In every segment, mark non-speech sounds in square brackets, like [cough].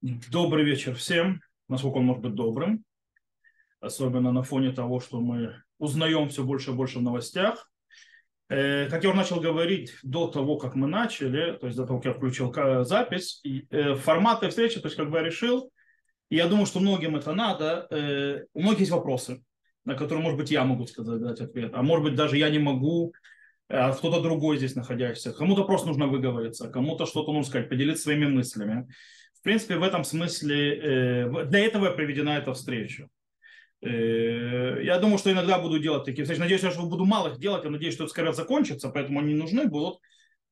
Добрый вечер всем, насколько он может быть добрым, особенно на фоне того, что мы узнаем все больше и больше в новостях. Э, как я уже начал говорить до того, как мы начали, то есть до того, как я включил запись, э, формат этой встречи, то есть как бы я решил, я думаю, что многим это надо, э, у многих есть вопросы, на которые, может быть, я могу сказать, дать ответ, а может быть, даже я не могу, а кто-то другой здесь находящийся. Кому-то просто нужно выговориться, кому-то что-то нужно сказать, поделиться своими мыслями в принципе, в этом смысле, э, для этого приведена эта встреча. Э, я думаю, что иногда буду делать такие встречи. Надеюсь, что буду мало их делать. Я надеюсь, что это скорее закончится, поэтому они нужны будут.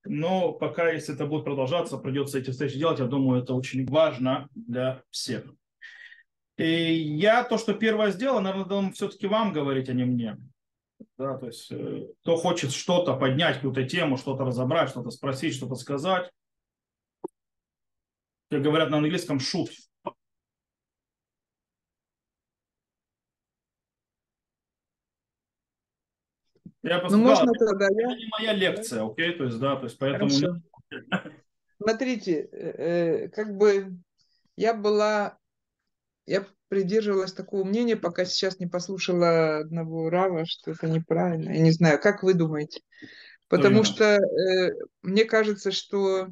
Но пока, если это будет продолжаться, придется эти встречи делать. Я думаю, это очень важно для всех. И я то, что первое сделал, наверное, все-таки вам говорить, а не мне. Да, то есть, э, кто хочет что-то поднять, какую-то тему, что-то разобрать, что-то спросить, что-то сказать, как говорят на английском, шут. Я просто, ну, можно да, тогда это я... не моя лекция, окей, то есть, да, то есть, поэтому... Хорошо. [laughs] Смотрите, э, э, как бы я была, я придерживалась такого мнения, пока сейчас не послушала одного Рава, что это неправильно. Я не знаю, как вы думаете? Потому что э, мне кажется, что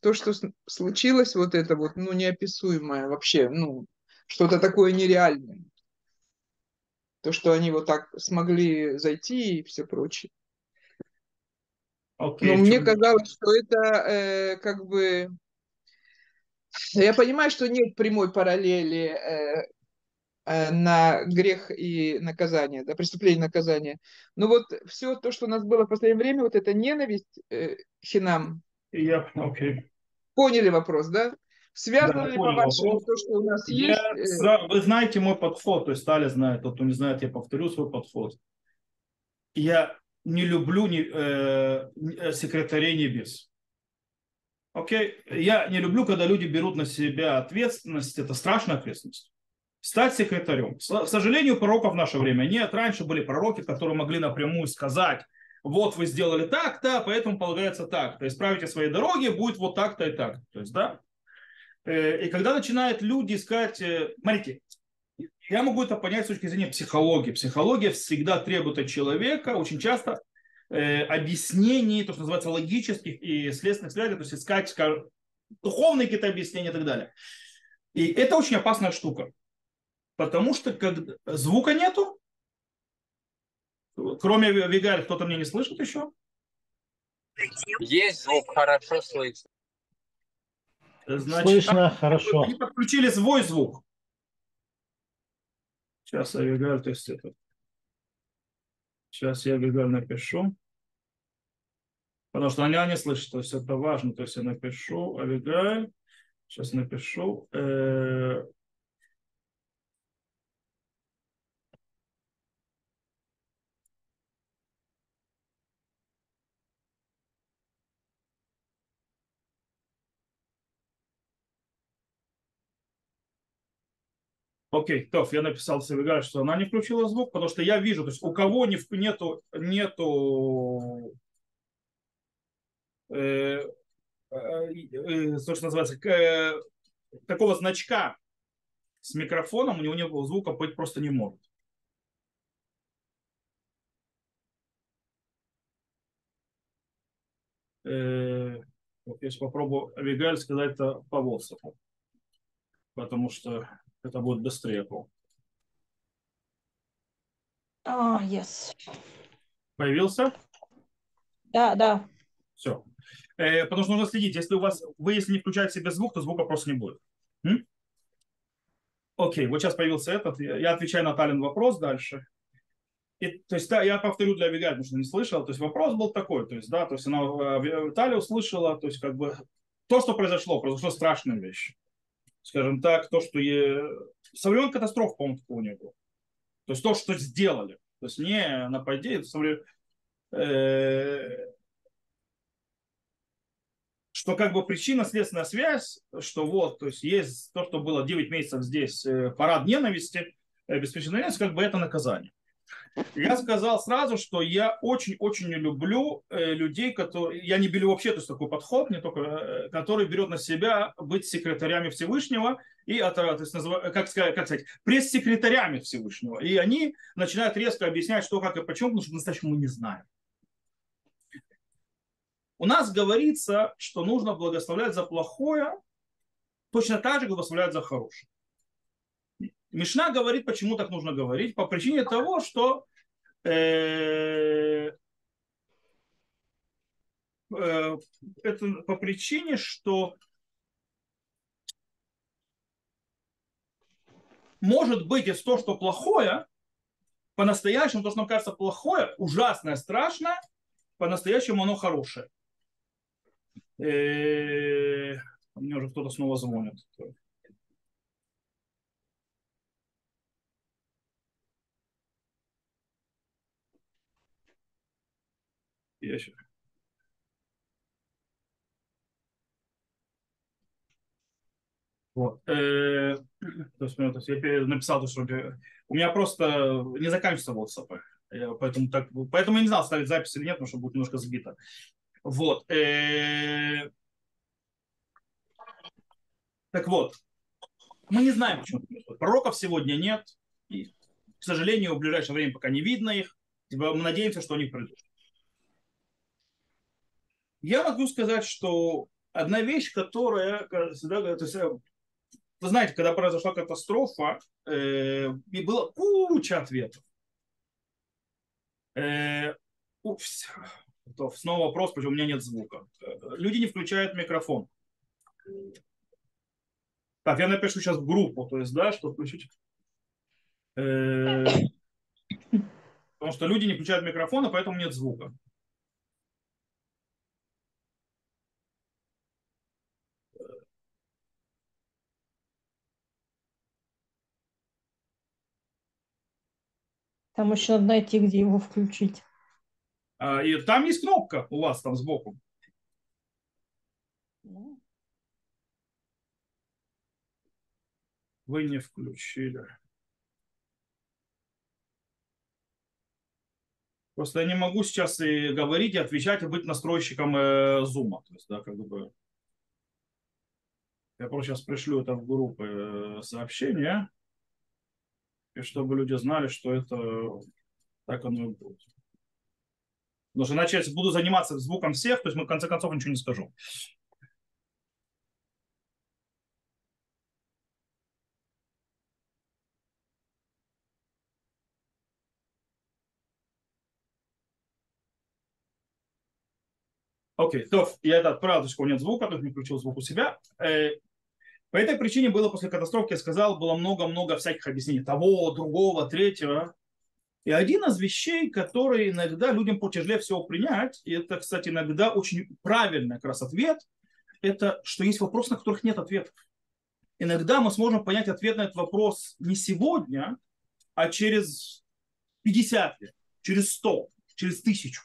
то, что случилось, вот это вот, ну, неописуемое вообще, ну, что-то такое нереальное. То, что они вот так смогли зайти и все прочее. Okay, Но мне казалось, что это э, как бы... Я понимаю, что нет прямой параллели э, э, на грех и наказание, да, преступление и наказание. Но вот все то, что у нас было в последнее время, вот эта ненависть э, хинам, Yep, okay. [laughs] Поняли вопрос, да? Связано да, ли по-вашему то, что у нас я, есть? Э, вы знаете мой подход, то есть Стали знает, тот, кто не знает, я повторю свой подход. Я не люблю не, э, э, секретарей небес. Окей? Я не люблю, когда люди берут на себя ответственность, это страшная ответственность. Стать секретарем. К сожалению, пророков в наше время нет. Раньше были пророки, которые могли напрямую сказать, вот вы сделали так-то, поэтому полагается так. То есть правите свои дороги, будет вот так-то и так. То есть, да. Э, и когда начинают люди искать, э, смотрите, я могу это понять с точки зрения психологии. Психология всегда требует от человека очень часто э, объяснений, то, что называется логических и следственных связей, то есть искать скажем, духовные какие-то объяснения и так далее. И это очень опасная штука. Потому что когда звука нету, Кроме Вигаль, кто-то меня не слышит еще? Есть звук, хорошо слышно. Значит, слышно, а, хорошо. Они подключили свой звук. Сейчас я Вигаль, то есть это. Сейчас я Вигаль напишу. Потому что они не слышат, то есть это важно. То есть я напишу Авигаль. Сейчас напишу. Э, Окей, то я написал Севигаль, что она не включила звук, потому что я вижу, то есть у кого не, нету, нету э, э, э, что называется, э, такого значка с микрофоном, у него, него звука быть просто не может. Э, вот я попробую Авигаль сказать это по WhatsApp, потому что это будет быстрее. А, oh, yes. Появился? Да, да. Все. Э, потому что нужно следить. Если у вас, вы если не включаете себе звук, то звука просто не будет. М? Окей, вот сейчас появился этот. Я отвечаю на Талин вопрос дальше. И, то есть, да, я повторю для Вигаль, потому что не слышал. То есть вопрос был такой, то есть, да, то есть она э, Талия услышала, то есть как бы то, что произошло, произошло страшная вещь скажем так, то, что я... со катастроф, по-моему, такого не было. То есть то, что сделали. То есть не нападение, времен... э... что как бы причинно-следственная связь, что вот, то есть есть то, что было 9 месяцев здесь, э, парад ненависти, э, беспричинной ненависти, как бы это наказание. Я сказал сразу, что я очень-очень люблю э, людей, которые... Я не беру вообще то есть такой подход, не только, э, который берет на себя быть секретарями Всевышнего и, то есть, как, сказать, как сказать, пресс-секретарями Всевышнего. И они начинают резко объяснять, что, как и почему, потому что по-настоящему мы не знаем. У нас говорится, что нужно благословлять за плохое, точно так же благословлять за хорошее. Мишна говорит, почему так нужно говорить, по причине того, что э, э, это по причине, что может быть, если то, что плохое, по-настоящему, то, что нам кажется плохое, ужасное, страшное, по-настоящему оно хорошее. Э, мне уже кто-то снова звонит. Я. Вот. Э, то есть, ну, я написал, что у меня просто не заканчивается WhatsApp. Я поэтому, так, поэтому я не знал, ставить запись или нет, потому что будет немножко сбито. Вот. Э, так вот, мы не знаем, почему Пророков сегодня нет. И, к сожалению, в ближайшее время пока не видно их. Типа, мы надеемся, что они придут. Я могу сказать, что одна вещь, которая всегда, то э, вы знаете, когда произошла катастрофа, э, и было куча ответов. Э, то снова вопрос, почему у меня нет звука. Э, люди не включают микрофон. Так, я напишу сейчас в группу, то есть, да, что включить. Э, потому что люди не включают микрофон, а поэтому нет звука. Там еще надо найти, где его включить. А, и там есть кнопка у вас там сбоку. Вы не включили. Просто я не могу сейчас и говорить, и отвечать, и быть настройщиком э, Zoom. То есть, да, как бы... Я просто сейчас пришлю это в группы э, сообщения и чтобы люди знали, что это так оно и будет. Потому что иначе буду заниматься звуком всех, то есть мы в конце концов ничего не скажу. Окей, okay, то я это отправил, то есть у нет звука, то есть не включил звук у себя. По этой причине было после катастрофы, я сказал, было много-много всяких объяснений того, другого, третьего. И один из вещей, который иногда людям потяжелее всего принять, и это, кстати, иногда очень правильный как раз ответ, это что есть вопросы, на которых нет ответов. Иногда мы сможем понять ответ на этот вопрос не сегодня, а через 50 лет, через 100, через тысячу.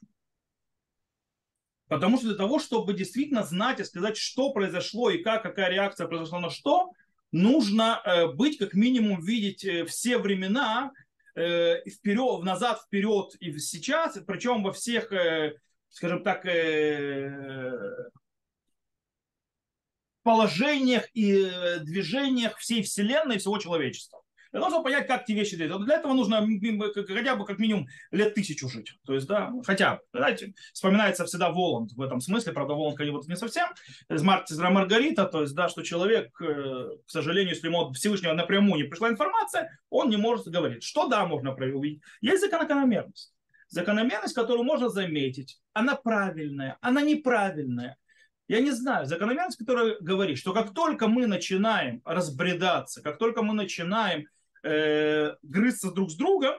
Потому что для того, чтобы действительно знать и сказать, что произошло и как, какая реакция произошла на что, нужно э, быть, как минимум, видеть э, все времена э, вперед, назад, вперед и сейчас, причем во всех, скажем так, положениях и движениях всей Вселенной и всего человечества. Того, чтобы понять, как эти вещи делать. Для этого нужно хотя бы как минимум лет тысячу жить. То есть, да, хотя. Знаете, вспоминается всегда Воланд в этом смысле. Правда, Воланд, конечно, не совсем. Из Мартизра Маргарита, то есть, да, что человек, э, к сожалению, если ему от Всевышнего напрямую не пришла информация, он не может говорить. Что да, можно увидеть? Есть закономерность. Закономерность, которую можно заметить. Она правильная, она неправильная. Я не знаю, закономерность, которая говорит, что как только мы начинаем разбредаться, как только мы начинаем э, грызться друг с другом,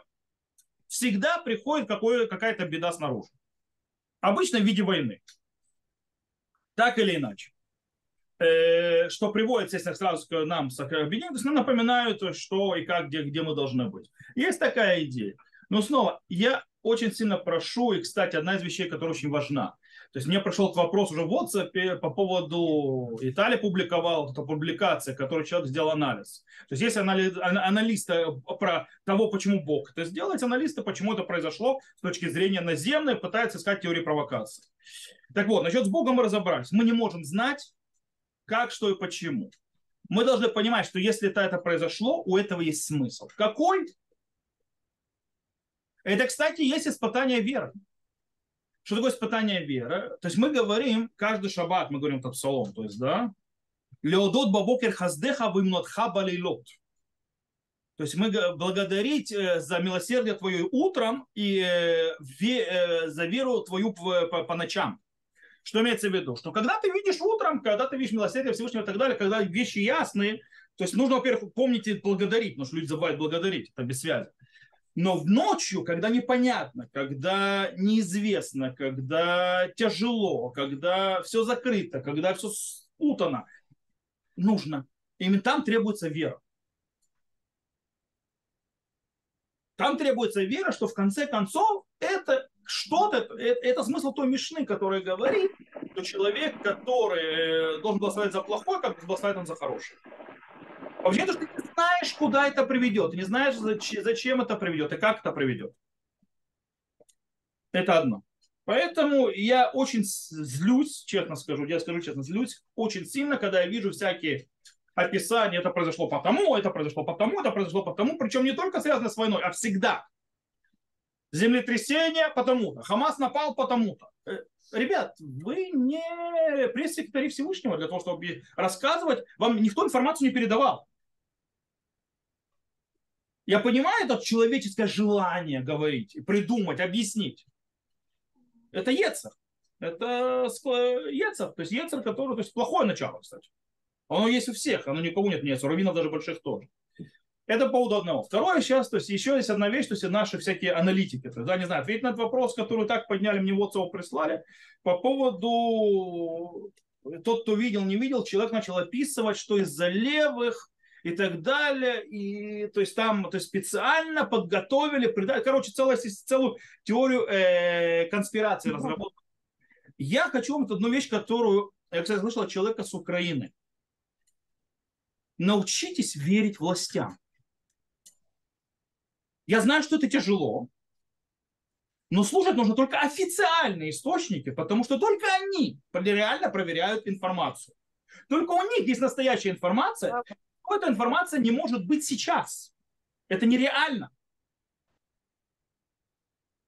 всегда приходит какая-то беда снаружи. Обычно в виде войны. Так или иначе. Э, что приводит, естественно, сразу к нам с объединением, то есть нам напоминают, что и как, где, где мы должны быть. Есть такая идея. Но снова, я очень сильно прошу, и, кстати, одна из вещей, которая очень важна. То есть мне пришел вопрос уже в WhatsApp по поводу, Италия публиковала эту публикацию, которую человек сделал анализ. То есть есть анализ, аналисты про того, почему Бог это сделал, эти аналисты, почему это произошло с точки зрения наземной, пытаются искать теории провокации. Так вот, насчет с Богом мы разобрались. Мы не можем знать, как, что и почему. Мы должны понимать, что если это, это произошло, у этого есть смысл. Какой? Это, кстати, есть испытание веры. Что такое испытание веры? То есть мы говорим, каждый шаббат мы говорим этот псалом, то есть, да, Леодот бабокер хаздеха вымнот халейлот. То есть мы благодарить э, за милосердие твое утром и э, э, за веру твою по ночам. Что имеется в виду? Что когда ты видишь утром, когда ты видишь милосердие Всевышнего и так далее, когда вещи ясные, то есть нужно, во-первых, помнить и благодарить, потому что люди забывают благодарить, это без связи. Но в ночью, когда непонятно, когда неизвестно, когда тяжело, когда все закрыто, когда все спутано, нужно. Именно там требуется вера. Там требуется вера, что в конце концов это что-то, это, это смысл той мишны, которая говорит, что человек, который должен голосовать за плохое, как голосовать он за хорошее. Вообще, то, что ты не знаешь, куда это приведет, не знаешь, зачем это приведет и как это приведет. Это одно. Поэтому я очень злюсь, честно скажу, я скажу честно, злюсь очень сильно, когда я вижу всякие описания, это произошло потому, это произошло потому, это произошло потому, причем не только связано с войной, а всегда. Землетрясение потому-то, Хамас напал потому-то. Э, ребят, вы не пресс-секретари Всевышнего для того, чтобы рассказывать, вам никто информацию не передавал. Я понимаю это человеческое желание говорить, придумать, объяснить. Это Ецер. Это Ецер. То есть Ецер, который, то есть плохое начало, кстати. Оно есть у всех, оно никого нет, нет, раввинов даже больших тоже. Это по поводу одного. Второе сейчас, то есть еще есть одна вещь, то есть наши всякие аналитики, то есть, да, не знаю, ответить на этот вопрос, который так подняли, мне его прислали, по поводу тот, кто видел, не видел, человек начал описывать, что из-за левых и так далее. И то есть там то есть специально подготовили, короче, целую, целую теорию э, конспирации разработали. Я хочу вам одну вещь, которую я, кстати, слышал от человека с Украины. Научитесь верить властям. Я знаю, что это тяжело, но слушать нужно только официальные источники, потому что только они реально проверяют информацию. Только у них есть настоящая информация, эта информация не может быть сейчас. Это нереально.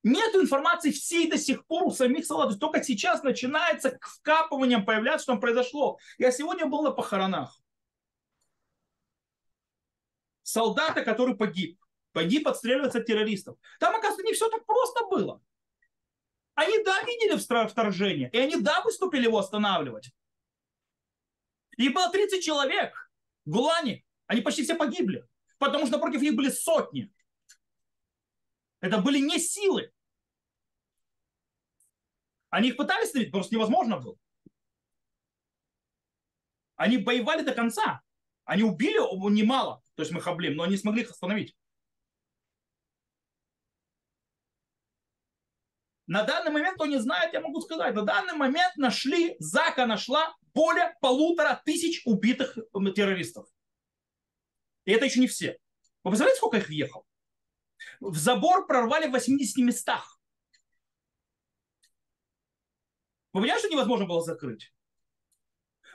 Нет информации всей до сих пор у самих солдат. Только сейчас начинается вкапыванием появляться, что там произошло. Я сегодня был на похоронах. Солдата, который погиб. Погиб отстреливаться от террористов. Там, оказывается, не все так просто было. Они, да, видели вторжение. И они, да, выступили его останавливать. И было 30 человек. Гулане, они почти все погибли, потому что против них были сотни. Это были не силы. Они их пытались стрелять, просто невозможно было. Они воевали до конца. Они убили немало, то есть Махаблим, но они смогли их остановить. На данный момент, кто не знает, я могу сказать, на данный момент нашли, Зака нашла более полутора тысяч убитых террористов. И это еще не все. Вы представляете, сколько их въехало? В забор прорвали в 80 местах. Вы понимаете, что невозможно было закрыть?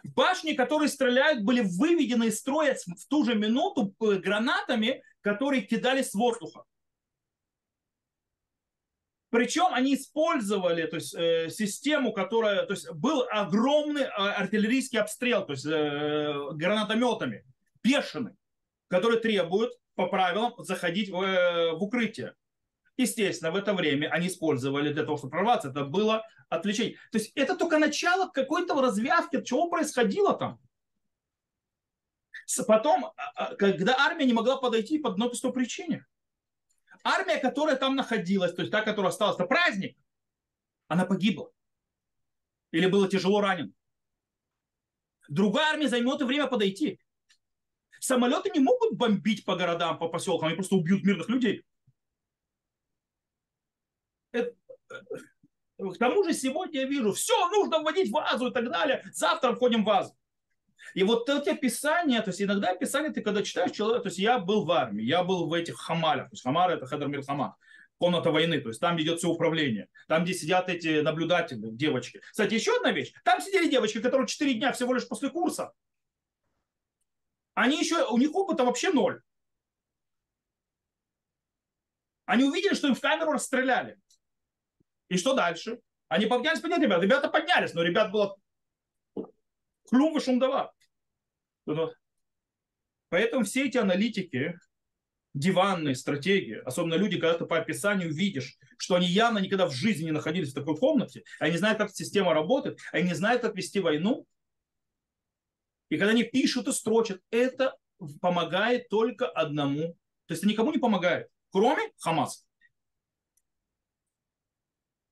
Башни, которые стреляют, были выведены из строя в ту же минуту гранатами, которые кидали с воздуха. Причем они использовали то есть, э, систему, которая... То есть был огромный а, артиллерийский обстрел, то есть э, гранатометами, бешеный, который требует по правилам заходить в, э, в укрытие. Естественно, в это время они использовали для того, чтобы прорваться. Это было отвлечение. То есть это только начало какой-то развязки, чего происходило там. Потом, а, а, когда армия не могла подойти по одной простой причине – армия, которая там находилась, то есть та, которая осталась на праздник, она погибла. Или было тяжело ранен. Другая армия займет и время подойти. Самолеты не могут бомбить по городам, по поселкам, они просто убьют мирных людей. Это, к тому же сегодня я вижу, все, нужно вводить вазу и так далее. Завтра входим в вазу. И вот эти описания, то есть иногда описания ты когда читаешь человека, то есть я был в армии, я был в этих хамалях, то есть хамар это хедер мирхама, комната войны, то есть там идет все управление, там, где сидят эти наблюдатели, девочки. Кстати, еще одна вещь, там сидели девочки, которые 4 дня всего лишь после курса. Они еще, у них опыта вообще ноль. Они увидели, что им в камеру расстреляли. И что дальше? Они поднялись, поднять ребят. Ребята поднялись, но ребят было клюм и шумдова. Поэтому все эти аналитики, диванные стратегии, особенно люди, когда ты по описанию видишь, что они явно никогда в жизни не находились в такой комнате, они знают, как система работает, они знают, как вести войну. И когда они пишут и строчат, это помогает только одному. То есть это никому не помогает, кроме Хамаса.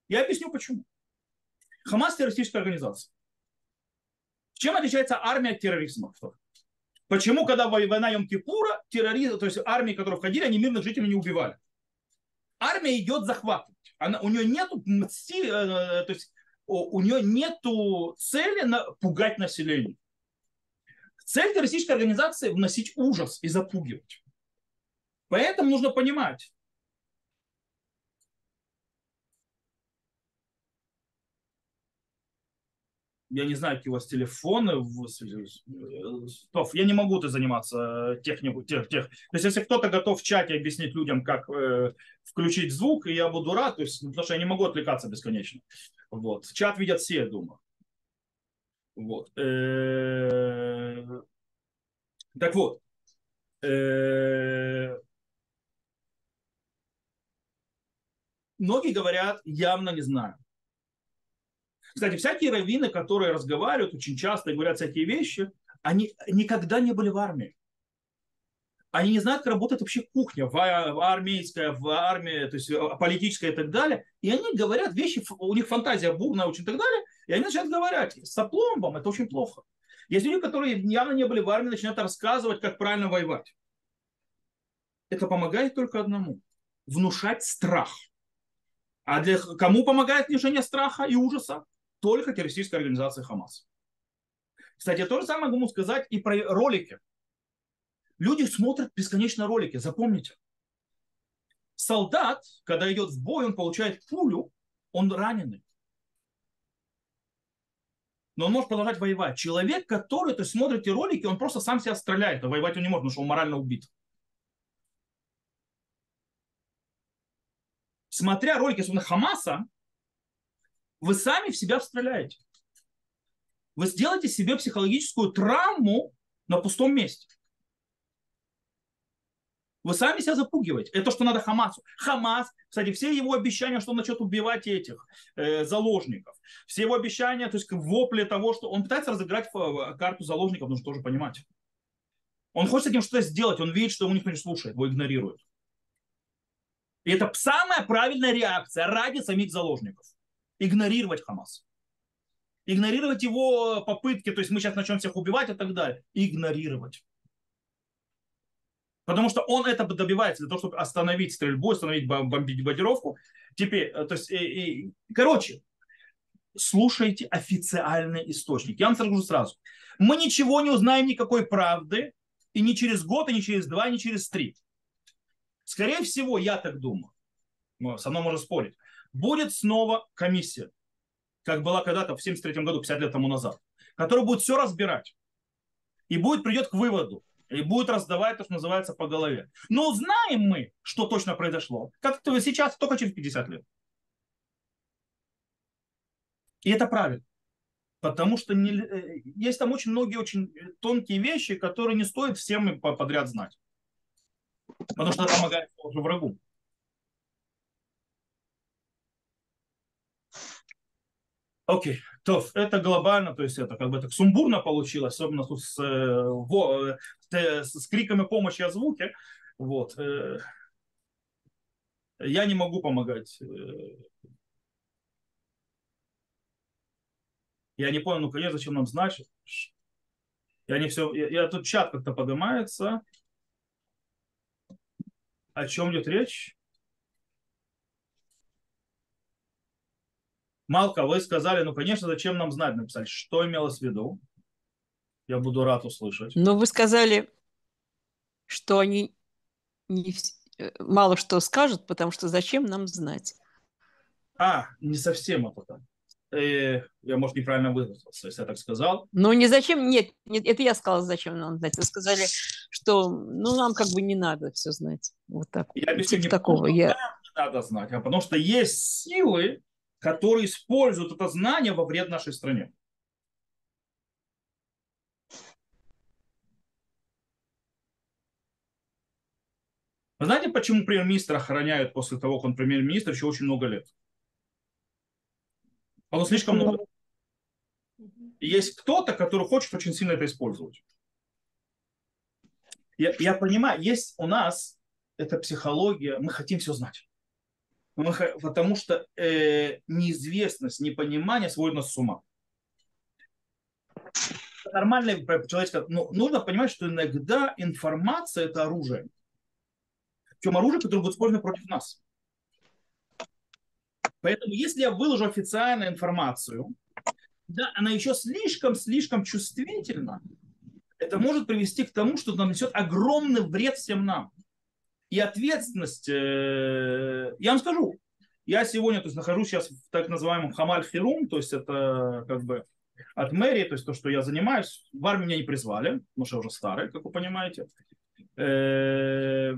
Я объясню почему. Хамас террористическая организация. Чем отличается армия от терроризма? Почему, когда война Йом-Кипура, террористы, то есть армии, которые входили, они мирных жителей не убивали? Армия идет захватывать. Она, у нее нету мсти, э, то есть у нее нету цели на, пугать население. Цель террористической организации – вносить ужас и запугивать. Поэтому нужно понимать, я не знаю, какие у вас телефоны. Я не могу это заниматься э, технику, тех, тех. То есть, если кто-то готов в чате объяснить людям, как э, включить звук, я буду рад, то есть, потому что я не могу отвлекаться бесконечно. Вот. Чат видят все, я думаю. Вот. Э, так вот. Э, многие говорят, явно не знаю. Кстати, всякие раввины, которые разговаривают очень часто и говорят всякие вещи, они никогда не были в армии. Они не знают, как работает вообще кухня в, в армейская, в армии, то есть э, политическая и так далее. И они говорят вещи, у них фантазия бурная очень и так далее, и они начинают говорить с опломбом, это очень плохо. Есть люди, которые явно не были в армии, начинают рассказывать, как правильно воевать. Это помогает только одному – внушать страх. А для кому помогает внушение страха и ужаса? Только террористической организации Хамас. Кстати, то же самое могу сказать и про ролики. Люди смотрят бесконечно ролики, запомните. Солдат, когда идет в бой, он получает пулю, он раненый. Но он может продолжать воевать. Человек, который, то есть эти ролики, он просто сам себя стреляет, а воевать он не может, потому что он морально убит. Смотря ролики, особенно Хамаса, вы сами в себя стреляете. Вы сделаете себе психологическую травму на пустом месте. Вы сами себя запугиваете. Это что надо Хамасу. Хамас, кстати, все его обещания, что он начнет убивать этих э, заложников, все его обещания, то есть вопли того, что он пытается разыграть карту заложников, нужно тоже понимать. Он хочет с этим что-то сделать, он видит, что его никто не слушает, его игнорируют. И это самая правильная реакция ради самих заложников игнорировать Хамас. Игнорировать его попытки, то есть мы сейчас начнем всех убивать и так далее. Игнорировать. Потому что он это добивается для того, чтобы остановить стрельбу, остановить бомбардировку. Теперь, э, то есть, и, и, короче, слушайте официальный источник. Я вам скажу сразу. Мы ничего не узнаем никакой правды и не через год, и не через два, и не через три. Скорее всего, я так думаю. Со мной можно спорить будет снова комиссия, как была когда-то в 73 году, 50 лет тому назад, которая будет все разбирать и будет придет к выводу, и будет раздавать то, что называется, по голове. Но знаем мы, что точно произошло, как то сейчас, только через 50 лет. И это правильно. Потому что не, э, есть там очень многие очень тонкие вещи, которые не стоит всем подряд знать. Потому что это помогает врагу. Окей, то это глобально, то есть это как бы так сумбурно получилось, особенно тут с, э, во, э, с криками помощи о звуке. Вот. Э, я не могу помогать. Я не понял, ну конечно, зачем нам значит. Я не все, я, я тут чат как-то поднимается. О чем идет речь? Малка, вы сказали, ну, конечно, зачем нам знать, написали. Что имелось в виду? Я буду рад услышать. Но вы сказали, что они не, э, мало что скажут, потому что зачем нам знать? А, не совсем это так. Э, я, может, неправильно выразился, если я так сказал. Ну, не зачем, нет, нет, это я сказала, зачем нам знать. Вы сказали, что, ну, нам как бы не надо все знать. Вот так. Я объясню, типа не такого. потому, Я... нам не надо знать, а потому что есть силы, которые используют это знание во вред нашей стране. Вы знаете, почему премьер-министра охраняют после того, как он премьер-министр, еще очень много лет? Потому что слишком много. Есть кто-то, который хочет очень сильно это использовать. Я, я понимаю, есть у нас эта психология, мы хотим все знать. Мы, потому что э, неизвестность, непонимание сводит нас с ума. Нормальное человеческое, ну, нужно понимать, что иногда информация это оружие. Причем оружие, которое будет использовано против нас. Поэтому, если я выложу официальную информацию, да, она еще слишком-слишком чувствительна, это может привести к тому, что нанесет огромный вред всем нам. И ответственность, э, я вам скажу, я сегодня то есть, нахожусь сейчас в так называемом Хамаль Хирум, то есть это как бы от мэрии, то есть то, что я занимаюсь, в армию меня не призвали, потому что я уже старый, как вы понимаете. Э,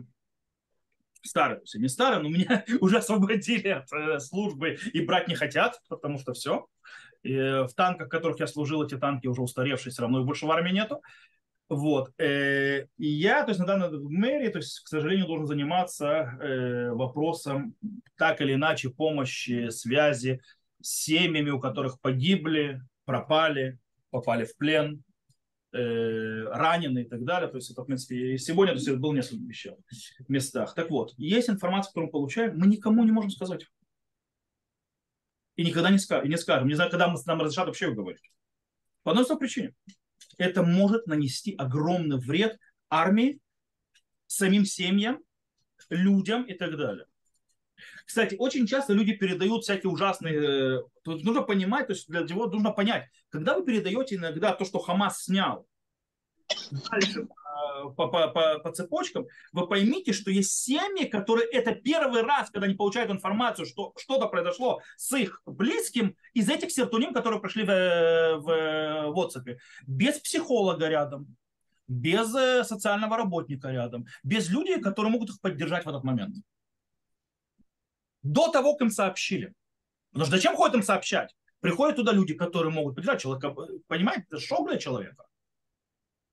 старый, то есть не старый, но меня [laughs] уже освободили от э, службы и брать не хотят, потому что все. И в танках, в которых я служил, эти танки уже устаревшие, все равно их больше в армии нету. Вот. И я, то есть на данной мэрии, то есть, к сожалению, должен заниматься вопросом так или иначе помощи, связи с семьями, у которых погибли, пропали, попали в плен, ранены и так далее. То есть это, в принципе, сегодня то есть, это было несколько вещей, местах. Так вот, есть информация, которую мы получаем, мы никому не можем сказать. И никогда не скажем. И не скажем. Не знаю, когда мы, нам разрешат вообще говорить. По одной причине это может нанести огромный вред армии, самим семьям, людям и так далее. Кстати, очень часто люди передают всякие ужасные... Тут нужно понимать, то есть для него нужно понять, когда вы передаете иногда то, что Хамас снял, дальше по, по, по, по цепочкам, вы поймите, что есть семьи, которые это первый раз, когда они получают информацию, что что-то произошло с их близким, из этих сертуним, которые прошли в, в, в WhatsApp, без психолога рядом, без э, социального работника рядом, без людей, которые могут их поддержать в этот момент. До того, как им сообщили. Потому что зачем ходят им сообщать? Приходят туда люди, которые могут поддержать человека. Понимаете, это шок для человека.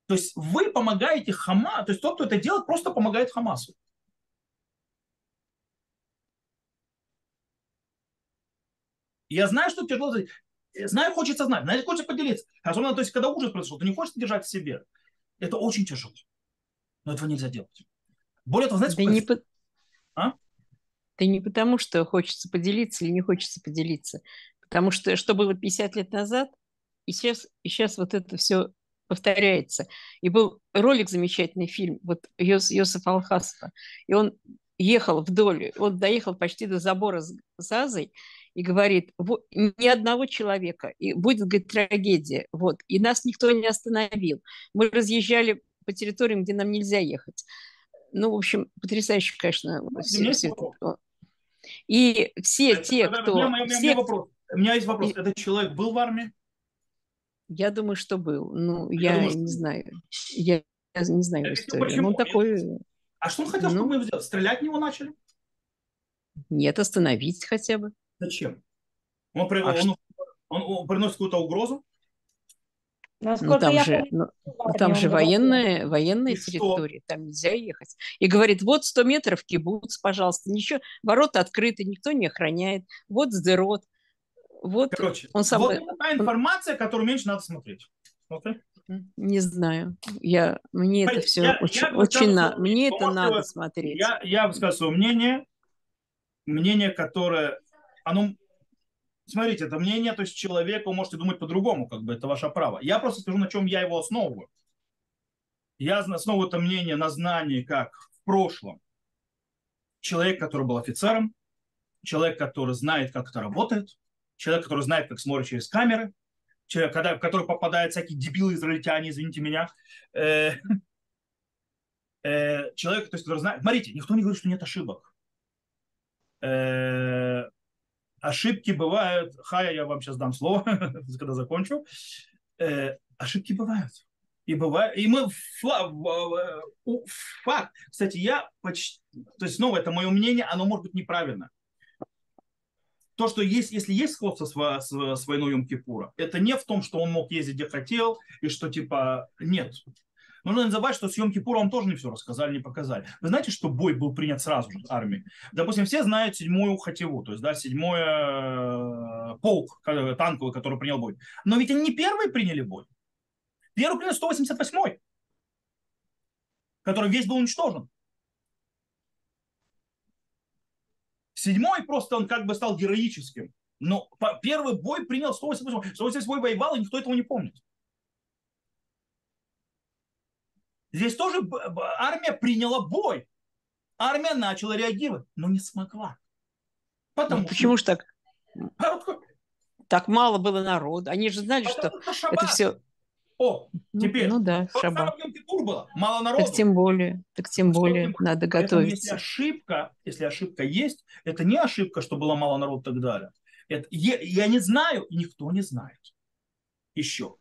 То есть вы помогаете Хама, то есть тот, кто это делает, просто помогает Хамасу. Я знаю, что тяжело. Знаю, хочется знать, знаю, хочется поделиться. Особенно, то есть, когда ужас произошел, ты не хочешь держать в себе. Это очень тяжело. Но этого нельзя делать. Более того, знаете, да не, по... а? да не потому, что хочется поделиться или не хочется поделиться. Потому что что было 50 лет назад, и сейчас, и сейчас вот это все повторяется. И был ролик замечательный фильм, вот Йос, Йосиф Алхасова, и он ехал вдоль, он доехал почти до забора с Азой и говорит, ни одного человека, и будет, говорит, трагедия, вот, и нас никто не остановил. Мы разъезжали по территориям, где нам нельзя ехать. Ну, в общем, потрясающе, конечно. Все, все это. И все это, те, кто... У меня, все, вопрос. У меня есть вопрос. Этот человек был в армии? Я думаю, что был. Ну, я, я думаю, не что... знаю. Я, я не знаю историю. Почему? Он такой... А что он хотел, ну... чтобы мы сделали? Стрелять в него начали? Нет, остановить хотя бы. Зачем? Он, при... а он, он, он приносит какую-то угрозу? Насколько ну, там же, помню, ну, ну там же военная, военная территория, там нельзя ехать. И говорит, вот 100 метров кибуц, пожалуйста, ничего, ворота открыты, никто не охраняет, вот сдерот, вот Короче, он сам... вот та информация, которую меньше надо смотреть. Okay. Не знаю. Я, мне Смотрите, это все я, очень, я очень на, мне это надо смотреть. Я, я бы сказал свое мнение, мнение, которое, оно, смотрите, это мнение, то есть человека, вы можете думать по-другому, как бы это ваше право. Я просто скажу, на чем я его основываю. Я основываю это мнение на знании, как в прошлом человек, который был офицером, человек, который знает, как это работает, человек, который знает, как смотрит через камеры, человек, когда, в который попадают всякие дебилы израильтяне, извините меня, э, э, человек, то есть, который знает, смотрите, никто не говорит, что нет ошибок. Э, ошибки бывают, хая, я вам сейчас дам слово, [laughs] когда закончу, э, ошибки бывают. И бывает, и мы факт. Кстати, я почти, то есть снова это мое мнение, оно может быть неправильно. То, что есть, если есть сходство с, с, с войной Йом-Кипура, это не в том, что он мог ездить где хотел, и что типа нет. Нужно не забывать, что с Йом-Кипура вам тоже не все рассказали, не показали. Вы знаете, что бой был принят сразу же армией? Допустим, все знают седьмую Хативу, то есть, да, седьмой э, полк танковый, который принял бой. Но ведь они не первые приняли бой. Первый принял 188-й, который весь был уничтожен. Седьмой просто он как бы стал героическим. Но первый бой принял 188 188 воевал, и никто этого не помнит. Здесь тоже армия приняла бой. Армия начала реагировать, но не смогла. Потому ну, почему что... же так? Так мало было народа. Они же знали, Потому что это все о, ну, теперь. Ну, ну да, шаба. было, мало народу. Так тем более, так тем более что, надо готовиться. Если ошибка, если ошибка есть, это не ошибка, что было мало народу и так далее. Это, я, я не знаю, и никто не знает. Еще.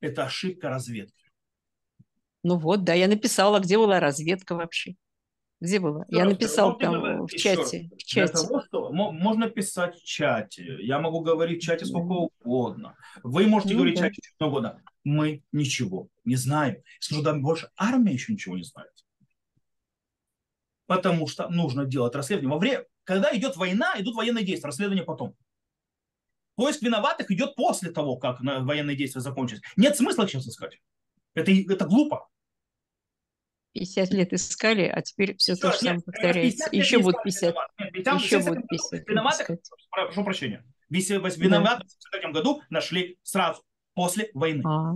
Это ошибка разведки. Ну вот, да, я написала, где была разведка вообще. Где было? Я написал там в чате. В чате. Для того, что можно писать в чате. Я могу говорить в чате сколько угодно. Вы можете ну, говорить да. в чате сколько угодно. Мы ничего не знаем. Скажу больше, армия еще ничего не знает. Потому что нужно делать расследование. Во время, когда идет война, идут военные действия, расследование потом. Поиск виноватых идет после того, как военные действия закончились. Нет смысла сейчас искать. Это, это глупо. 50 лет искали, а теперь все то же самое повторяется. Еще будут 50. Еще будут 50. Виноватых, прошу прощения. Виноватых в этом году нашли сразу, после войны. А.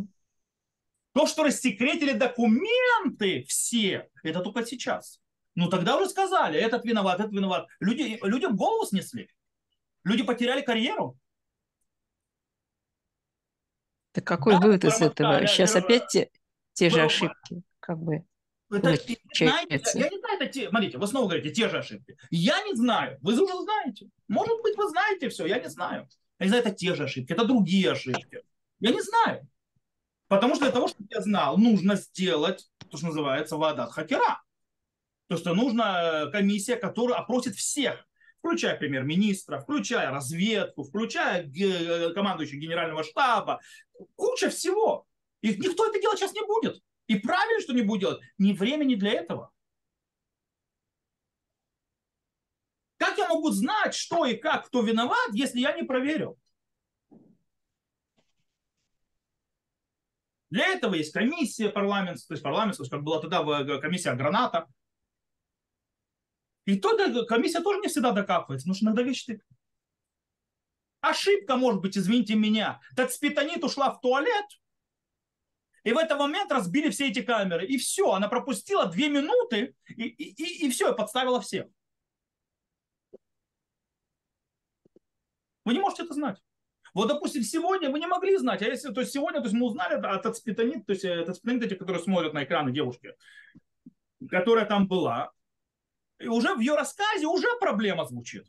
То, что рассекретили документы все, это только сейчас. Ну, тогда уже сказали, этот виноват, этот виноват. Люди, людям голову снесли. Люди потеряли карьеру. Так какой да, вывод из этого? Сейчас опять те, те же ошибки, как бы. Это, знаете, я не знаю, это те, смотрите, вы снова говорите, те же ошибки. Я не знаю, вы уже знаете. Может быть, вы знаете все, я не знаю. Я не знаю, это те же ошибки, это другие ошибки. Я не знаю. Потому что для того, чтобы я знал, нужно сделать то, что называется вода хакера. То, что нужна комиссия, которая опросит всех, включая премьер-министра, включая разведку, включая командующего генерального штаба, куча всего. И никто это делать сейчас не будет. И правильно, что не будет делать. Ни времени для этого. Как я могу знать, что и как, кто виноват, если я не проверил? Для этого есть комиссия парламентская, то есть парламентская, как была тогда комиссия граната. И то комиссия тоже не всегда докапывается, потому что иногда вещи Ошибка может быть, извините меня. Так спитанит ушла в туалет, и в этот момент разбили все эти камеры. И все, она пропустила две минуты, и, и, и все, и подставила всех. Вы не можете это знать. Вот, допустим, сегодня вы не могли знать, а если, то есть сегодня, то есть мы узнали от ацпитонит, то есть это ацпитонит, эти, которые смотрят на экраны девушки, которая там была, и уже в ее рассказе уже проблема звучит.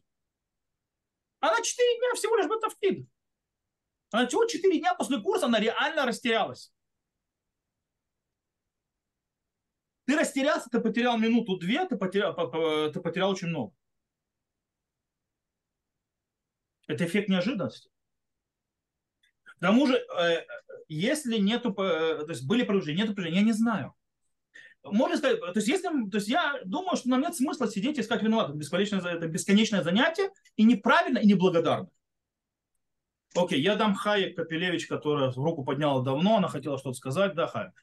Она 4 дня всего лишь в это вкид. Она всего 4 дня после курса, она реально растерялась. Ты растерялся, ты потерял минуту-две, ты потерял, ты потерял очень много. Это эффект неожиданности. К тому же, э, если нету, э, то есть были повреждения, нету повреждений, я не знаю. Можно сказать, то есть, если, то есть я думаю, что нам нет смысла сидеть и искать виноватых. Бесконечное, это бесконечное занятие и неправильно, и неблагодарно. Окей, я дам Хае Капелевич, которая руку подняла давно, она хотела что-то сказать. Да, Хая.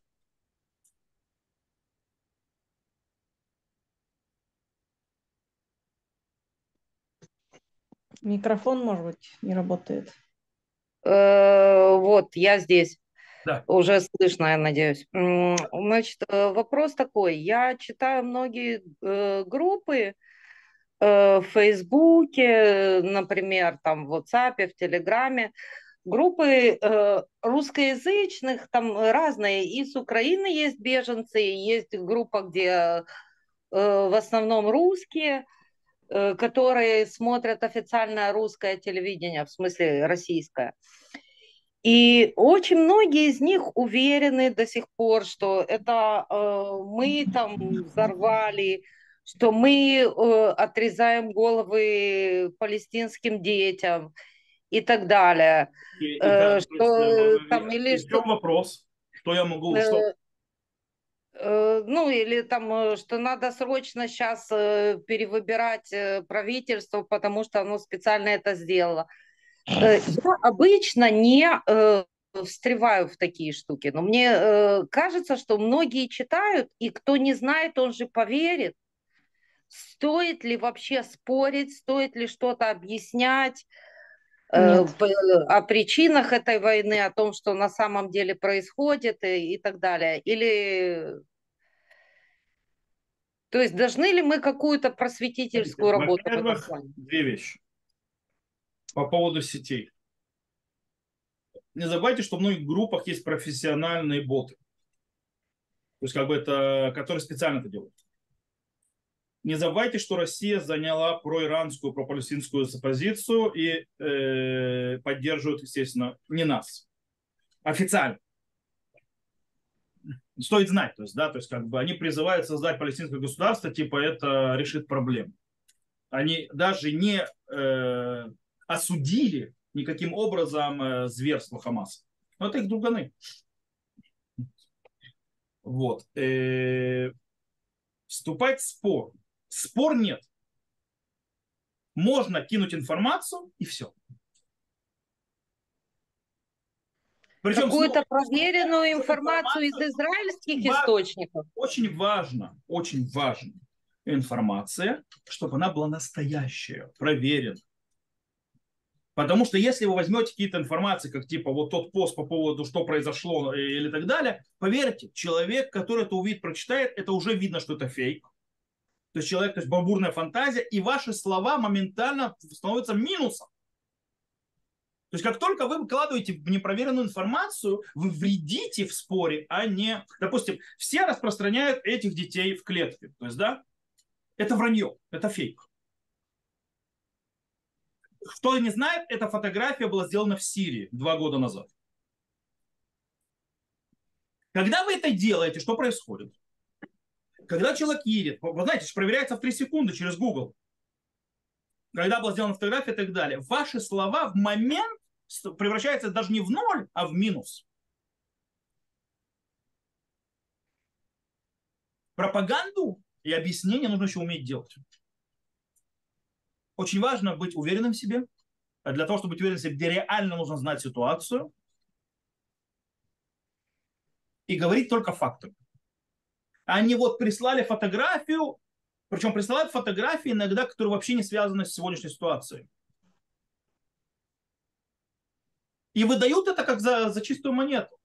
Микрофон, может быть, не работает. Э, вот, я здесь. Да. Уже слышно, я надеюсь. Значит, э, вопрос такой. Я читаю многие э, группы в Фейсбуке, например, там в WhatsApp, в Телеграме, группы э, русскоязычных, там разные, и с Украины есть беженцы, есть группа, где э, в основном русские, которые смотрят официальное русское телевидение, в смысле российское. И очень многие из них уверены до сих пор, что это э, мы там взорвали, что мы э, отрезаем головы палестинским детям и так далее. И, и э, что, есть, там, или что... вопрос? Что я могу... Э, что... Э, ну, или там, э, что надо срочно сейчас э, перевыбирать правительство, потому что оно специально это сделало. Я обычно не встреваю в такие штуки, но мне кажется, что многие читают, и кто не знает, он же поверит. Стоит ли вообще спорить, стоит ли что-то объяснять Нет. о причинах этой войны, о том, что на самом деле происходит и, и так далее? Или то есть должны ли мы какую-то просветительскую работу? Во-первых, две вещи по поводу сетей. Не забывайте, что в многих группах есть профессиональные боты. То есть, как бы это, которые специально это делают. Не забывайте, что Россия заняла проиранскую, пропалестинскую позицию и э, поддерживает, естественно, не нас. Официально. Стоит знать, то есть, да, то есть, как бы они призывают создать палестинское государство, типа это решит проблему. Они даже не э, осудили никаким образом э, зверство Хамаса. Но это их друганы. Вот. Э, вступать в спор. Спор нет. Можно кинуть информацию и все. Причем Какую-то проверенную информацию из израильских источников. Очень важно, очень важно информация, чтобы она была настоящая, проверенная. Потому что если вы возьмете какие-то информации, как типа вот тот пост по поводу, что произошло или так далее, поверьте, человек, который это увидит, прочитает, это уже видно, что это фейк. То есть человек, то есть бабурная фантазия, и ваши слова моментально становятся минусом. То есть как только вы выкладываете непроверенную информацию, вы вредите в споре, а не... Допустим, все распространяют этих детей в клетке. То есть, да, это вранье, это фейк. Кто не знает, эта фотография была сделана в Сирии два года назад. Когда вы это делаете, что происходит? Когда человек едет, вы знаете, проверяется в 3 секунды через Google. Когда была сделана фотография и так далее. Ваши слова в момент превращаются даже не в ноль, а в минус. Пропаганду и объяснение нужно еще уметь делать очень важно быть уверенным в себе. А для того, чтобы быть уверенным в себе, где реально нужно знать ситуацию. И говорить только факты. Они вот прислали фотографию, причем присылают фотографии иногда, которые вообще не связаны с сегодняшней ситуацией. И выдают это как за, за чистую монету.